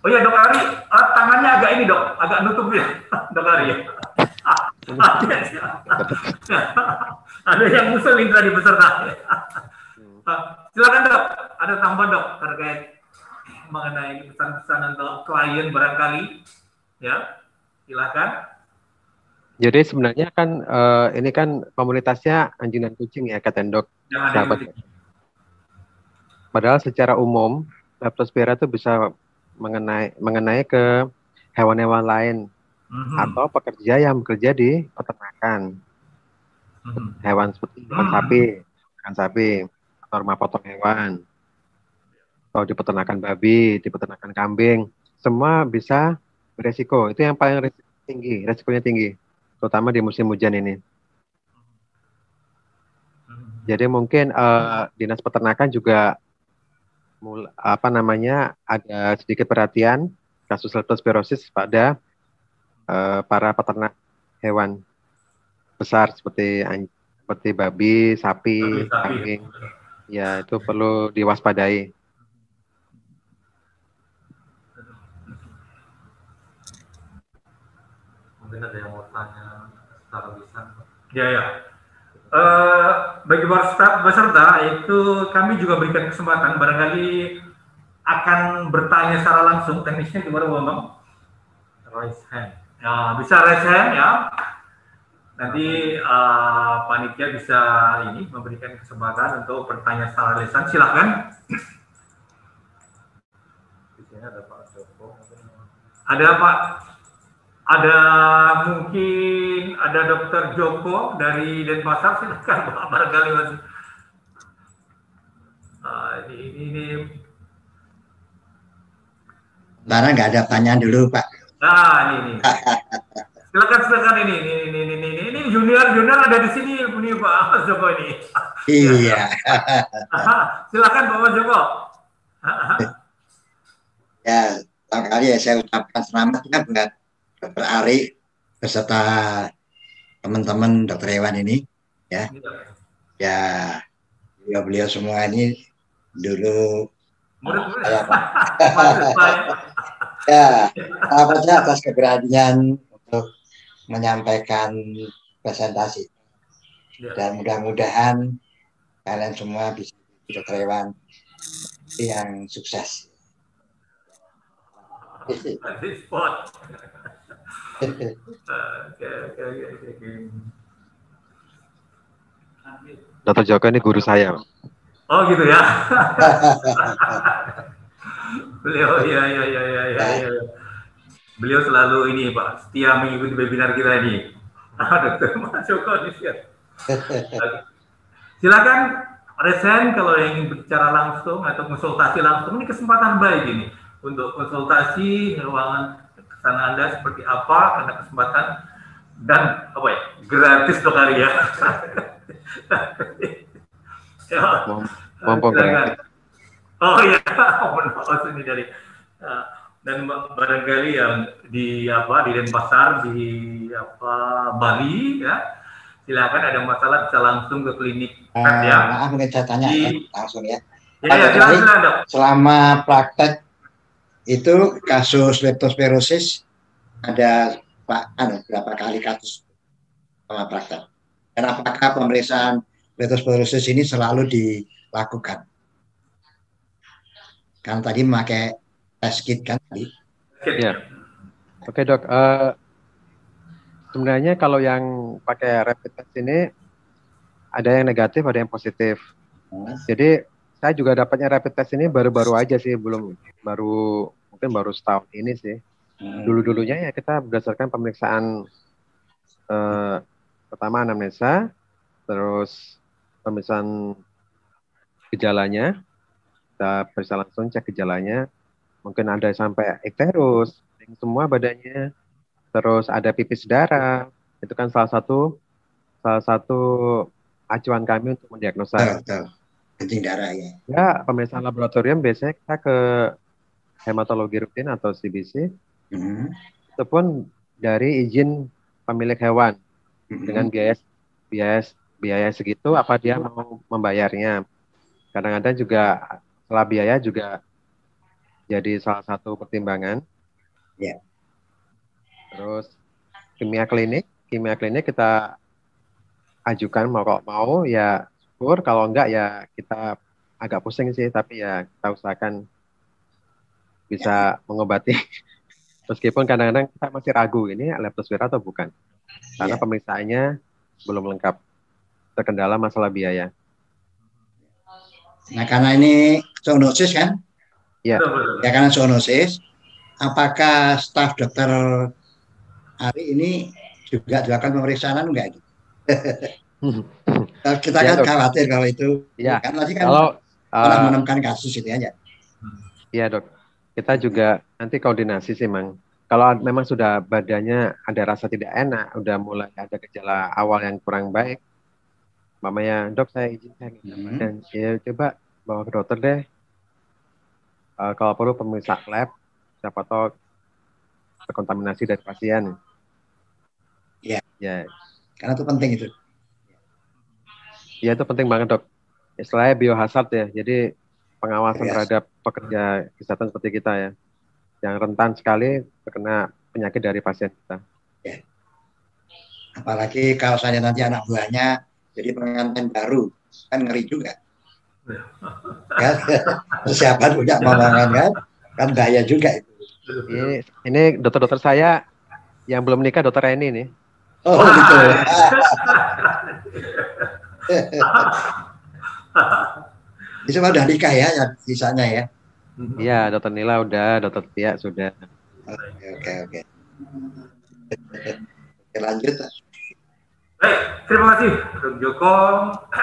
Oh ya dok Ari, uh, tangannya agak ini dok, agak nutup ya, dok Ari ya. ada yang muslim tadi peserta. Silakan dok, ada tambahan dok terkait mengenai pesan-pesan untuk klien barangkali, ya, silakan. Jadi sebenarnya kan uh, ini kan komunitasnya anjing dan kucing ya katendok sahabat. Padahal secara umum leptospira itu bisa mengenai mengenai ke hewan-hewan lain mm-hmm. atau pekerja yang bekerja di peternakan mm-hmm. hewan seperti mm-hmm. sapi, ikan sapi atau rumah potong hewan atau di peternakan babi, di peternakan kambing, semua bisa beresiko. Itu yang paling resiko tinggi, resikonya tinggi terutama di musim hujan ini. Jadi mungkin uh, dinas peternakan juga mul, apa namanya ada sedikit perhatian kasus leptospirosis pada uh, para peternak hewan besar seperti seperti babi, sapi, kambing. Ya, itu perlu diwaspadai. Mungkin ada yang mau tanya secara lisan. Ya ya. Uh, bagi peserta itu kami juga berikan kesempatan barangkali akan bertanya secara langsung teknisnya gimana Bang? Raise hand. Ya, bisa raise hand ya. Nanti uh, panitia bisa ini memberikan kesempatan untuk bertanya secara lisan. Silahkan. Di sini ada Pak Joko. Ada Pak ada mungkin ada dokter Joko dari Denpasar silakan Pak barangkali mas uh, ini, ini. Barang nggak ada pertanyaan dulu Pak. Nah ini, ini. silakan silakan ini ini ini ini ini, ini junior junior ada di sini ini Pak Mas Joko ini. Iya. silakan Pak Mas Joko. ya, pertama kali ya saya ucapkan selamat kan buat Dokter Ari beserta teman-teman dokter hewan ini ya. Ya beliau beliau semua ini dulu ya apa saja atas keberanian untuk menyampaikan presentasi. Dan mudah-mudahan kalian semua bisa dokter hewan yang sukses. Dokter Joko ini guru saya. Oh gitu ya. beliau ya ya ya ya ya. ya. Beliau selalu ini Pak, setia mengikuti webinar kita ini. Dokter Mas Joko Silakan resen kalau yang ingin berbicara langsung atau konsultasi langsung ini kesempatan baik ini untuk konsultasi hewan sana Anda seperti apa karena kesempatan dan apa ya gratis dok hari ya. ya. Mampu Oh iya, oh, ini dari uh, dan barangkali yang di apa di Denpasar di apa Bali ya. Silakan ada masalah bisa langsung ke klinik. Eh, pet ya. maaf mungkin saya tanya Di- ya, langsung ya. ya, ya silakan silakan dok. Selama praktek itu kasus leptospirosis ada Pak anu, berapa kali kasus selama praktek? Dan apakah pemeriksaan leptospirosis ini selalu dilakukan? Kan tadi memakai tes kit kan tadi. Ya. Oke dok, Eh, sebenarnya kalau yang pakai rapid test ini ada yang negatif, ada yang positif. Jadi saya juga dapatnya rapid test ini baru-baru aja sih, belum baru mungkin baru setahun ini sih. Dulu-dulunya ya kita berdasarkan pemeriksaan eh, pertama anamnesa, terus pemeriksaan gejalanya, kita periksa langsung cek gejalanya, mungkin ada sampai ikterus, semua badannya, terus ada pipis darah, itu kan salah satu salah satu acuan kami untuk mendiagnosa. Betul, betul. Kencing darah ya. Ya, pemeriksaan laboratorium biasanya kita ke hematologi rutin atau CBC, Hmm. itu pun dari izin pemilik hewan dengan biaya biaya biaya segitu apa dia mau membayarnya. Kadang-kadang juga setelah biaya juga jadi salah satu pertimbangan. Ya. Terus kimia klinik, kimia klinik kita ajukan mau kalau mau ya syukur kalau enggak ya kita agak pusing sih tapi ya kita usahakan bisa mengobati meskipun kadang-kadang kita masih ragu ini leptospira atau bukan karena Ya. pemeriksaannya belum lengkap terkendala masalah biaya. Nah karena ini zoonosis kan? Ya. Ya karena zoonosis, apakah staf dokter hari ini juga dilakukan pemeriksaan enggak? gitu? Kita Ya, kan Dok. khawatir kalau itu Ya, kan lagi kan kalau uh, menemukan kasus itu aja. Iya dok, kita juga nanti koordinasi sih mang. Kalau memang sudah badannya ada rasa tidak enak, udah mulai ada gejala awal yang kurang baik, mamanya dok saya izin saya nggak enak badan, ya coba bawa ke dokter deh. Eh, kalau perlu pemeriksa lab, siapa tahu terkontaminasi dari pasien. Iya. Ya, Karena itu penting itu. Ya itu penting banget dok. Istilahnya biohazard ya, jadi pengawasan Yes. terhadap pekerja kesehatan seperti kita ya, yang rentan sekali terkena penyakit dari pasien kita. Apalagi kalau saya nanti anak buahnya jadi pengantin baru, kan ngeri juga. ya, persiapan punya momongan kan, kan bahaya juga itu. Ini ini dokter-dokter saya yang belum nikah dokter Reni nih. Oh gitu. Ini semua udah nikah ya, yang sisanya ya. Iya, dokter Nila udah, dokter Tia sudah. Oke oke oke. Oke lanjut. Baik, terima kasih Dok Joko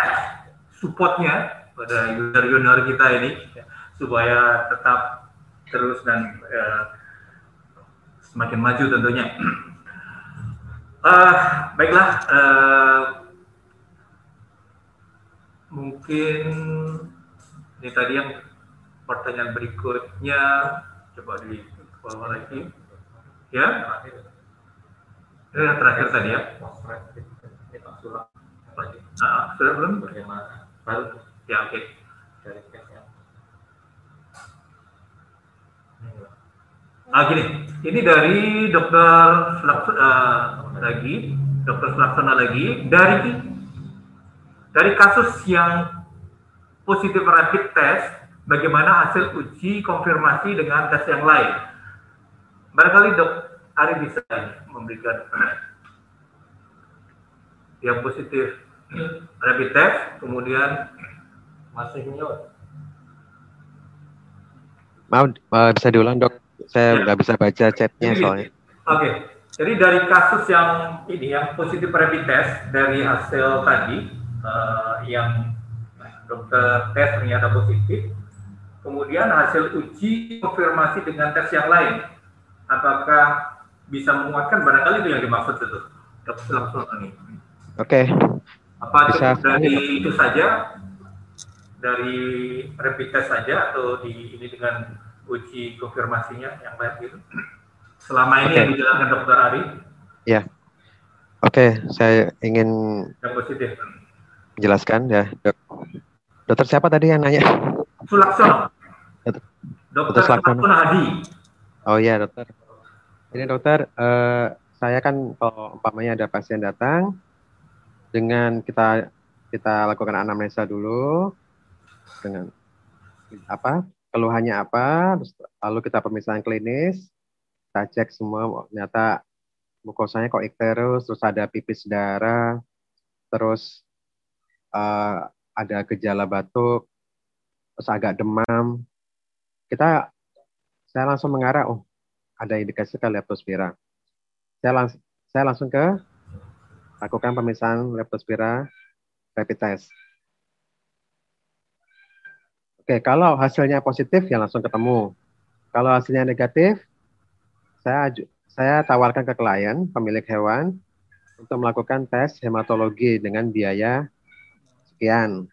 supportnya pada user-user kita ini ya, supaya tetap terus dan eh, semakin maju tentunya. Eh, baiklah, eh, mungkin ini tadi yang pertanyaan berikutnya. Coba di bawah lagi. Ya? Ini yang terakhir tadi ya? Ah, sudah belum? Baru ya oke. Ah gini, ini dari dokter Sulaks- eh, lagi, dokter Sulaksana lagi. Dari dari kasus yang positif rapid test, bagaimana hasil uji konfirmasi dengan tes yang lain? Barangkali dok Ari bisa memberikan yang positif rapid test, kemudian masih nyot. Mau eh, bisa diulang dok? Saya nggak bisa baca chatnya soalnya. Oke, jadi dari kasus yang ini yang positif rapid test dari hasil tadi eh, yang dokter tes ternyata positif, kemudian hasil uji konfirmasi dengan tes yang lain, apakah bisa menguatkan barangkali itu yang dimaksud itu dokter langsung ini. Oke. Apa Bisa dari itu saja dari rapid test saja atau di ini dengan uji konfirmasinya yang baik itu. Selama ini yang dijelaskan Dokter Ari. Ya. Oke, saya ingin yang positif. Jelaskan ya, dok. Dokter siapa tadi yang nanya? Sulaksono. Dokter, dokter Sulaksono Hadi. Oh iya dokter. Ini dokter, eh, saya kan kalau umpamanya ada pasien datang, dengan kita kita lakukan anamnesa dulu, dengan apa keluhannya apa, terus lalu kita pemisahan klinis, kita cek semua, ternyata mukosanya kok ikterus, terus ada pipis darah, terus uh, ada gejala batuk, terus agak demam, kita saya langsung mengarah, oh ada indikasi ke leptospira. Saya langsung saya langsung ke lakukan pemisahan leptospira rapid test. Oke, kalau hasilnya positif ya langsung ketemu. Kalau hasilnya negatif, saya saya tawarkan ke klien pemilik hewan untuk melakukan tes hematologi dengan biaya sekian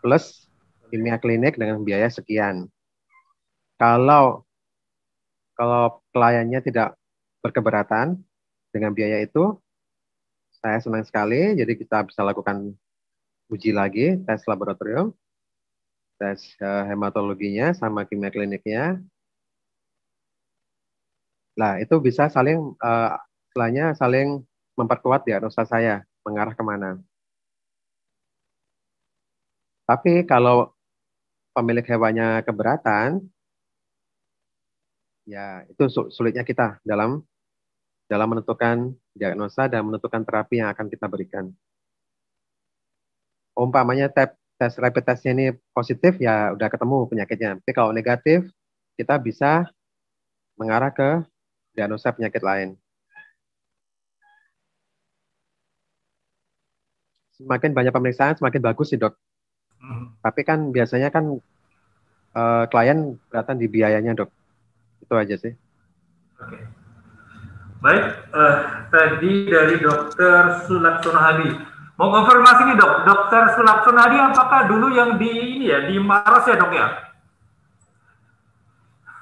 plus kimia klinik dengan biaya sekian. Kalau kalau kliennya tidak berkeberatan dengan biaya itu, saya senang sekali. Jadi kita bisa lakukan uji lagi, tes laboratorium, tes uh, hematologinya sama kimia kliniknya. Nah, itu bisa saling, uh, saling memperkuat diagnosa saya, mengarah ke mana. Tapi kalau pemilik hewannya keberatan, ya itu sulitnya kita dalam dalam menentukan diagnosa dan menentukan terapi yang akan kita berikan. Umpamanya tes, tes rapid testnya ini positif, ya udah ketemu penyakitnya. Tapi kalau negatif, kita bisa mengarah ke diagnosa penyakit lain. Semakin banyak pemeriksaan, semakin bagus sih dok. Hmm. Tapi kan biasanya kan uh, klien kelihatan di biayanya dok. Itu aja sih. Oke. Baik, uh, tadi dari dokter Sulaksono Hadi. Mau konfirmasi nih dok, dokter Sulaksono Hadi apakah dulu yang di ini ya, di Maros ya dok ya?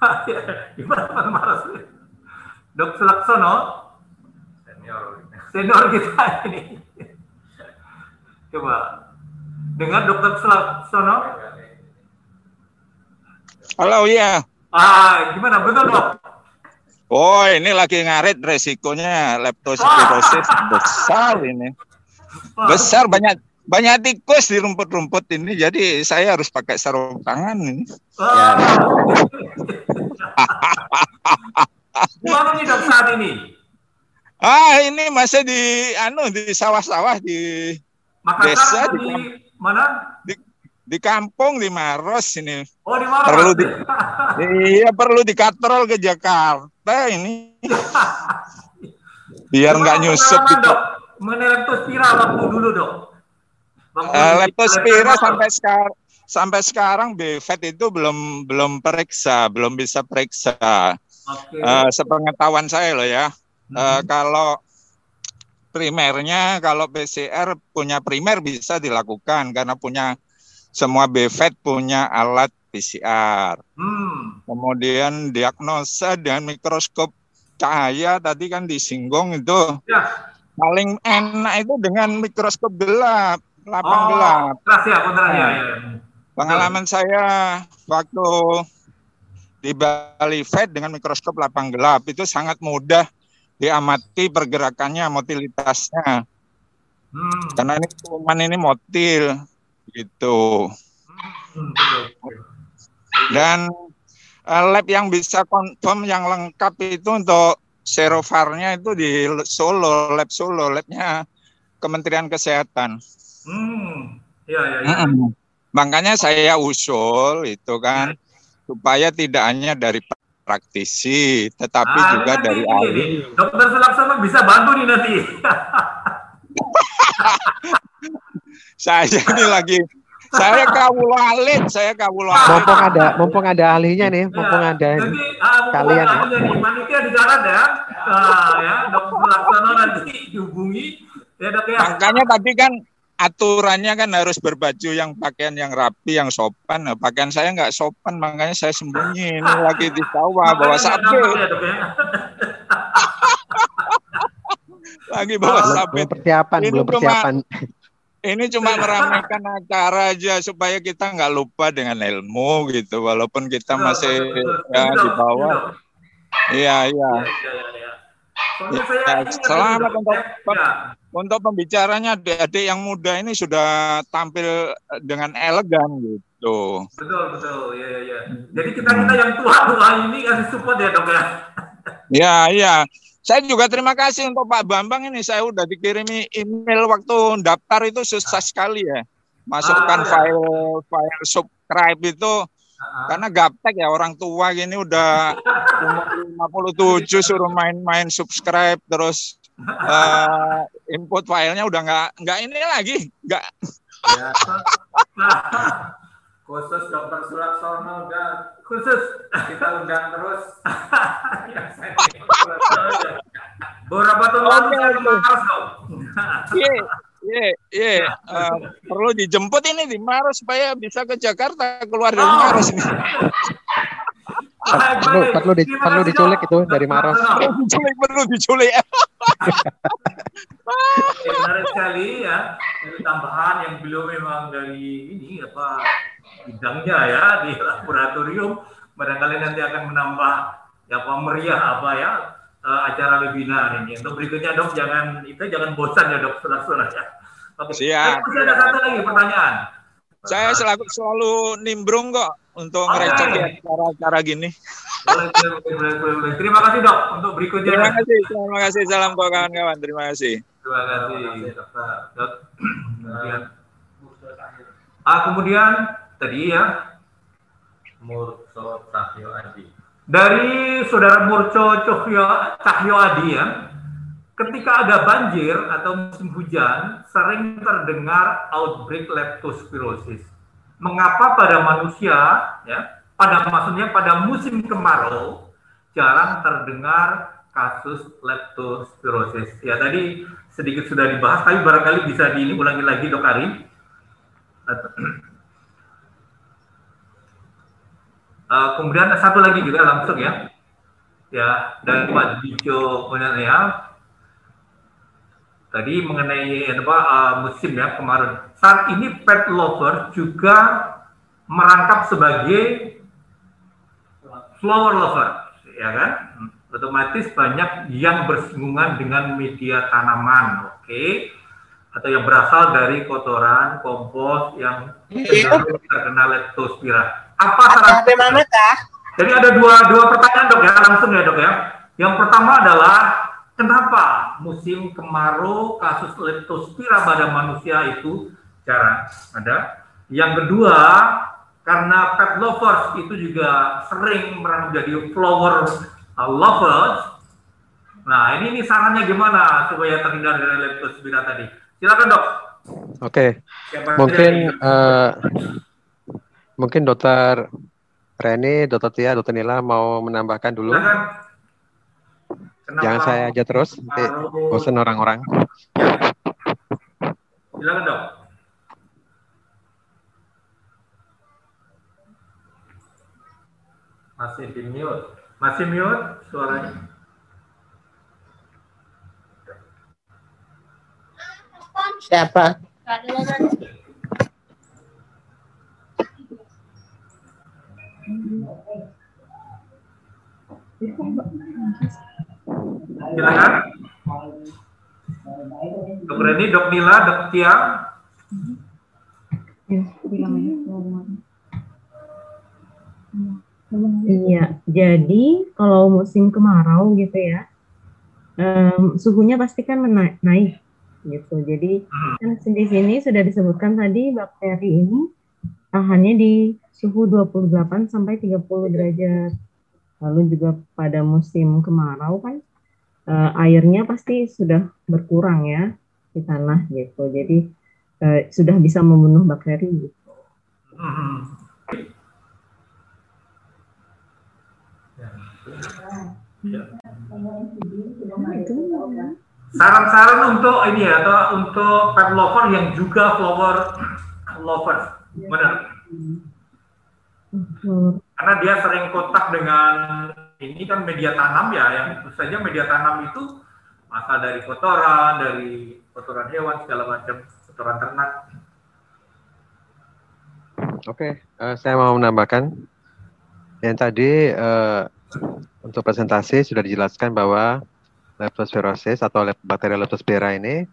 di mana Maros? Dok Sulaksono? Senior. Senior kita ini. Coba dengan Dokter Sono? Halo ya. Ah, gimana betul dok? Oh, ini lagi ngarit resikonya leptospirosis ah. besar ini. Besar banyak banyak tikus di rumput-rumput ini, jadi saya harus pakai sarung tangan ini. Ah. Gimana nih dok saat ini? Ah, ini masih di anu di sawah-sawah di Makassar desa di, di Mana? Di, di kampung di Maros ini. Oh di Maros. Perlu di, iya perlu dikatrol ke Jakarta ini. Biar nggak nyusup gitu. Dok? Mengenai leptospira waktu dulu dok. Uh, leptospira sampai sekarang sampai sekarang BFET itu belum belum periksa, belum bisa periksa. Okay. Uh, sepengetahuan saya loh ya. Hmm. Uh, kalau primernya kalau PCR punya primer bisa dilakukan karena punya semua BVET punya alat PCR. Hmm. Kemudian diagnosa dengan mikroskop cahaya tadi kan disinggung itu. Ya. Paling enak itu dengan mikroskop gelap, lapang oh, gelap. Keras ya, ya, ya. Pengalaman saya waktu di Bali Fed dengan mikroskop lapang gelap itu sangat mudah diamati pergerakannya, motilitasnya. Hmm. Karena ini kuman ini motil gitu. Dan uh, lab yang bisa confirm yang lengkap itu untuk serofarnya itu di Solo, lab Solo, labnya Kementerian Kesehatan. Hmm. Ya, ya, ya. Makanya saya usul itu kan supaya tidak hanya dari praktisi, tetapi ah, juga dari ahli. Dokter Sulaksana bisa bantu nih nanti. saya ini lagi saya kawul alit, saya kawul alit. Mumpung ada, mumpung ada ahlinya nih, mumpung ada Jadi, ah, kalian. Ya. Panitia di jalan ya, uh, ya dokter Sulaksana nanti dihubungi. Ya, dok, ya. Makanya tadi kan aturannya kan harus berbaju yang pakaian yang rapi, yang sopan. Nah, pakaian saya nggak sopan, makanya saya sembunyi. Ini lagi di sawah bawa sapi. lagi bawa sapi. Belum persiapan, Ini belum cuma- persiapan. Ini cuma meramaikan acara aja supaya kita nggak lupa dengan ilmu gitu, walaupun kita masih ya di bawah. Iya iya. Ya, selamat untuk pem- untuk pembicaranya adik-adik yang muda ini sudah tampil dengan elegan gitu. Betul, betul. Ya, ya, ya. Jadi kita-kita yang tua-tua ini kasih support ya dok ya. Ya, iya. Saya juga terima kasih untuk Pak Bambang ini. Saya udah dikirimi email waktu daftar itu susah sekali ya. Masukkan Ah, iya. file file subscribe itu karena gaptek ya orang tua gini udah umur 57 suruh main-main subscribe terus eh, input filenya udah nggak nggak ini lagi nggak. Ya. khusus dokter Sulaksono dan khusus. Kita undang terus. Ya, saya- Beberapa tahun Maros. Iya, iya, perlu dijemput ini di Maros supaya bisa ke Jakarta keluar dari Maros ini. Perlu, perlu, di- perlu diculik itu dari Maros. diculik perlu diculik. Ya, menarik sekali ya. Dari tambahan yang beliau memang dari ini apa bidangnya ya di laboratorium. Barangkali nanti akan menambah ya apa meriah apa ya eh, acara webinar ini. Untuk berikutnya dok jangan itu jangan bosan ya dok saudara ya. Oke. Siap. Masih ada satu lagi pertanyaan. Saya selalu selalu nimbrung kok untuk gini. Boleh, boleh, boleh, boleh, boleh. Terima kasih dok untuk berikutnya. Terima kasih, terima kasih. Salam buat kawan-kawan. Terima kasih. Terima kasih. Dok. Kemudian, ah, kemudian tadi ya Murso Cahyo Adi. Dari saudara Murco Cahyo, Cahyo Adi ya, ketika ada banjir atau musim hujan, sering terdengar outbreak leptospirosis. Mengapa pada manusia, ya, pada maksudnya pada musim kemarau, jarang terdengar kasus leptospirosis? Ya tadi sedikit sudah dibahas, tapi barangkali bisa diulangi lagi dok Ari. Eh, kemudian satu lagi juga langsung ya, ya dari Pak Dijo ya, tadi mengenai apa eh, musim ya kemarin. Saat ini pet lover juga merangkap sebagai flower lover, ya kan? Otomatis banyak yang bersinggungan dengan media tanaman, oke? Atau yang berasal dari kotoran, kompos yang cenderung terkena leptospira. Apa saran? Jadi ada dua dua pertanyaan dok ya langsung ya dok ya. Yang pertama adalah kenapa musim kemarau kasus leptospira pada manusia itu jarang ada. Yang kedua karena pet lovers itu juga sering menjadi flower uh, lovers. Nah ini, ini sarannya gimana supaya terhindar dari leptospira tadi? Silakan dok. Oke, Siapa mungkin eh, mungkin Dokter Reni, Dokter Tia, Dokter Nila mau menambahkan dulu. Kenapa Jangan saya aja terus, nanti bosan orang-orang. Silakan dok. Masih di mute. Masih mute suaranya. Siapa? Silakan. Dok Reni, Dok Nila, Dok Tia. Iya, jadi kalau musim kemarau gitu ya, em, suhunya pasti kan naik gitu. Jadi kan di sini sudah disebutkan tadi bakteri ini tahannya di suhu 28 sampai 30 derajat. Lalu juga pada musim kemarau kan eh, airnya pasti sudah berkurang ya di tanah gitu. Jadi eh, sudah bisa membunuh bakteri gitu. Saran-saran untuk ini ya, atau untuk pet lover yang juga flower lovers, benar? Karena dia sering kontak dengan ini kan media tanam ya, yang tentu saja media tanam itu asal dari kotoran, dari kotoran hewan segala macam, kotoran ternak. Oke, eh, saya mau menambahkan yang tadi eh, untuk presentasi sudah dijelaskan bahwa leptospirosis atau bakteri leptospira ini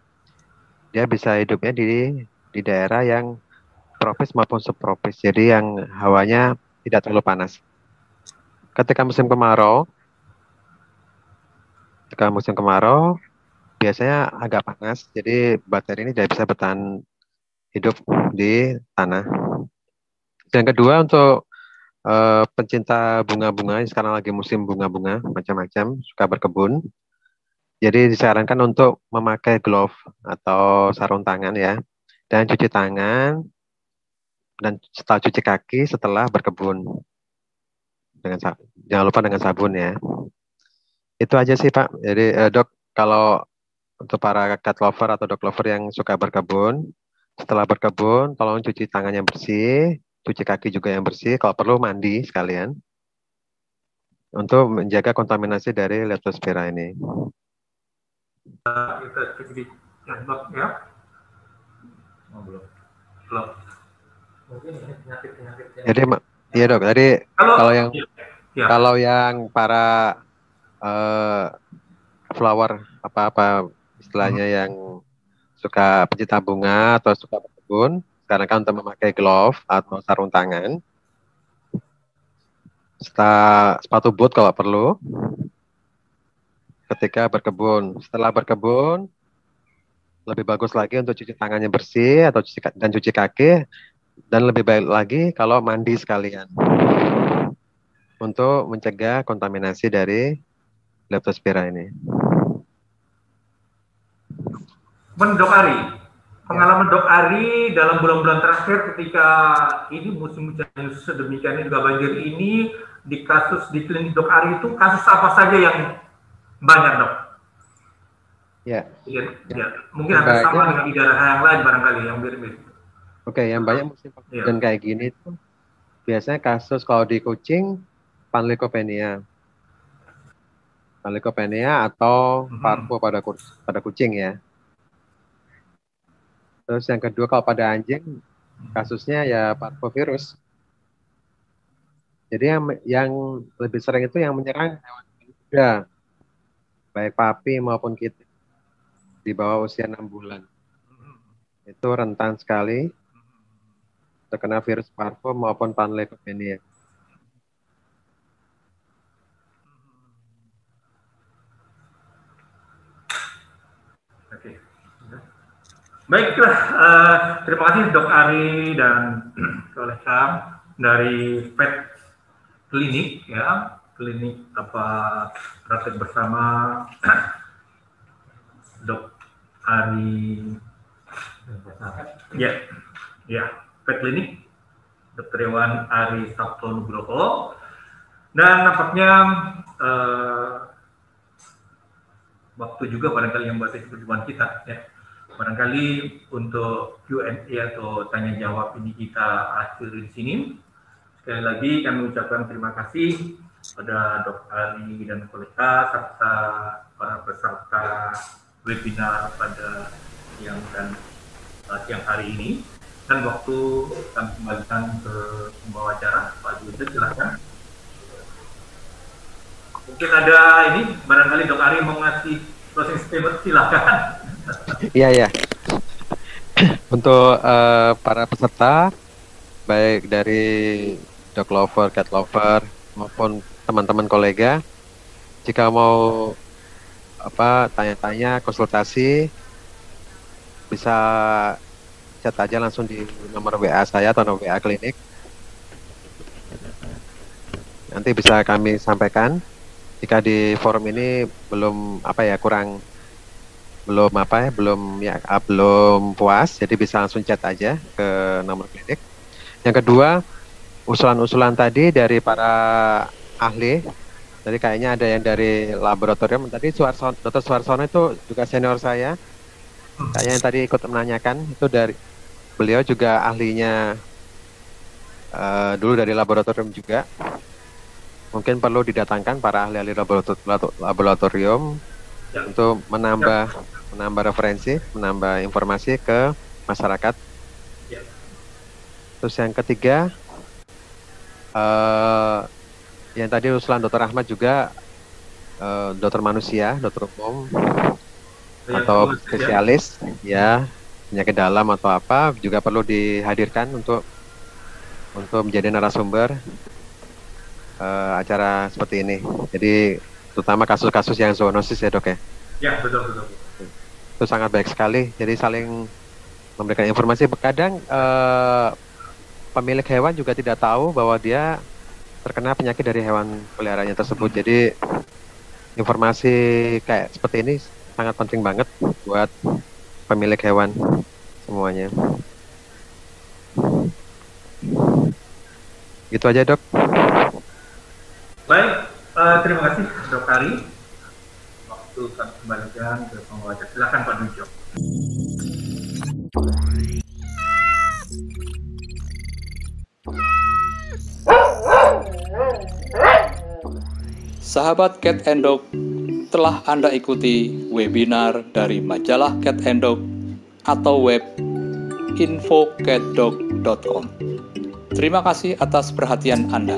dia bisa hidupnya di di daerah yang tropis maupun subtropis. Jadi yang hawanya tidak terlalu panas. Ketika musim kemarau, ketika musim kemarau biasanya agak panas. Jadi bakteri ini tidak bisa bertahan hidup di tanah. Yang kedua untuk eh, pencinta bunga-bunga, sekarang lagi musim bunga-bunga macam-macam, suka berkebun. Jadi disarankan untuk memakai glove atau sarung tangan ya, dan cuci tangan dan setelah cuci kaki setelah berkebun. Dengan jangan lupa dengan sabun ya. Itu aja sih Pak. Jadi eh, dok kalau untuk para cat lover atau dog lover yang suka berkebun, setelah berkebun tolong cuci tangan yang bersih, cuci kaki juga yang bersih. Kalau perlu mandi sekalian untuk menjaga kontaminasi dari leptospira ini. Kita cek di chatbox ya. Oh, belum. Belum. Yang Jadi iya dok. Tadi Kalau- kalau yang iya. kalau yang para eh, flower apa-apa istilahnya Hmm. yang suka pencinta bunga atau suka berkebun, sekarang kan untuk memakai glove atau sarung tangan, serta sepatu boot kalau perlu. Ketika berkebun, setelah berkebun, lebih bagus lagi untuk cuci tangannya bersih atau cuci dan cuci kaki, dan lebih baik lagi kalau mandi sekalian untuk mencegah kontaminasi dari leptospira ini. Men Dok Ari, pengalaman Dok Ari dalam bulan-bulan terakhir ketika ini musim hujan yang sedemikian ini juga banjir ini di kasus di klinik Dok Ari itu kasus apa saja yang banyak Dok? Ya, Ya, ya. mungkin hampir sama dengan di daerah yang lain barangkali yang mirip-mirip. Oke. Yang banyak musim Iya. penghujan kayak gini tuh biasanya kasus kalau di kucing panleukopenia, panleukopenia atau parvo pada ku- pada kucing ya. Terus yang kedua kalau pada anjing kasusnya ya parvovirus. Jadi yang yang lebih sering itu yang menyerang hewan muda, baik papi maupun kita di bawah usia enam bulan. Itu rentan sekali terkena virus parvo maupun panleukopenia. Oke. Baiklah, eh, terima kasih Dok Ari dan Soleh Sam dari Pet Klinik ya, klinik apa praktek bersama Dok Ari ya, ya Klinik Dr. Dewan Ari Sabto Nugroho dan nampaknya eh, waktu juga barangkali yang membatasi perjumpaan kita ya. Barangkali untuk Q&A atau tanya jawab ini kita akhiri di sini. Sekali lagi kami ucapkan terima kasih pada Dok Ali dan kolega serta para peserta webinar pada siang dan uh, siang hari ini. Dan waktu kami kembalikan ke pembawa acara Pak Yusuf silakan. Mungkin ada ini barangkali Dok Ari mau ngasih closing statement silakan. Iya ya. Untuk eh, para peserta baik dari dog lover, cat lover maupun teman-teman kolega, jika mau apa tanya-tanya konsultasi bisa chat aja langsung di nomor WA saya atau nomor WA klinik. Nanti bisa kami sampaikan jika di forum ini belum apa ya kurang belum apa ya belum ya ah, belum puas jadi bisa langsung chat aja ke nomor klinik yang kedua usulan-usulan tadi dari para ahli Jadi kayaknya ada yang dari laboratorium. Tadi Suarsono, Dr. Suarsono itu juga senior saya. Kayaknya yang tadi ikut menanyakan itu dari beliau juga ahlinya uh, dulu dari laboratorium juga. Mungkin perlu didatangkan para ahli-ahli laboratorium ya. untuk menambah ya. menambah referensi, menambah informasi ke masyarakat. Ya. Terus yang ketiga, uh, yang tadi usulan Dokter Ahmad juga uh, dokter manusia, dokter umum atau spesialis ya penyakit dalam atau apa juga perlu dihadirkan untuk untuk menjadi narasumber uh, acara seperti ini. Jadi terutama kasus-kasus yang zoonosis ya dok ya. Ya betul betul. Itu sangat baik sekali. Jadi saling memberikan informasi. Kadang uh, pemilik hewan juga tidak tahu bahwa dia terkena penyakit dari hewan peliharaannya tersebut. Jadi informasi kayak seperti ini sangat penting banget buat pemilik hewan semuanya. Gitu aja dok. Baik, uh, terima kasih dok Ari. Waktu kami kembalikan ke pengawas. Silakan Pak Nujo. Sahabat Cat and Dog, telah Anda ikuti webinar dari majalah Cat and Dog atau web infocatdog.com. Terima kasih atas perhatian Anda.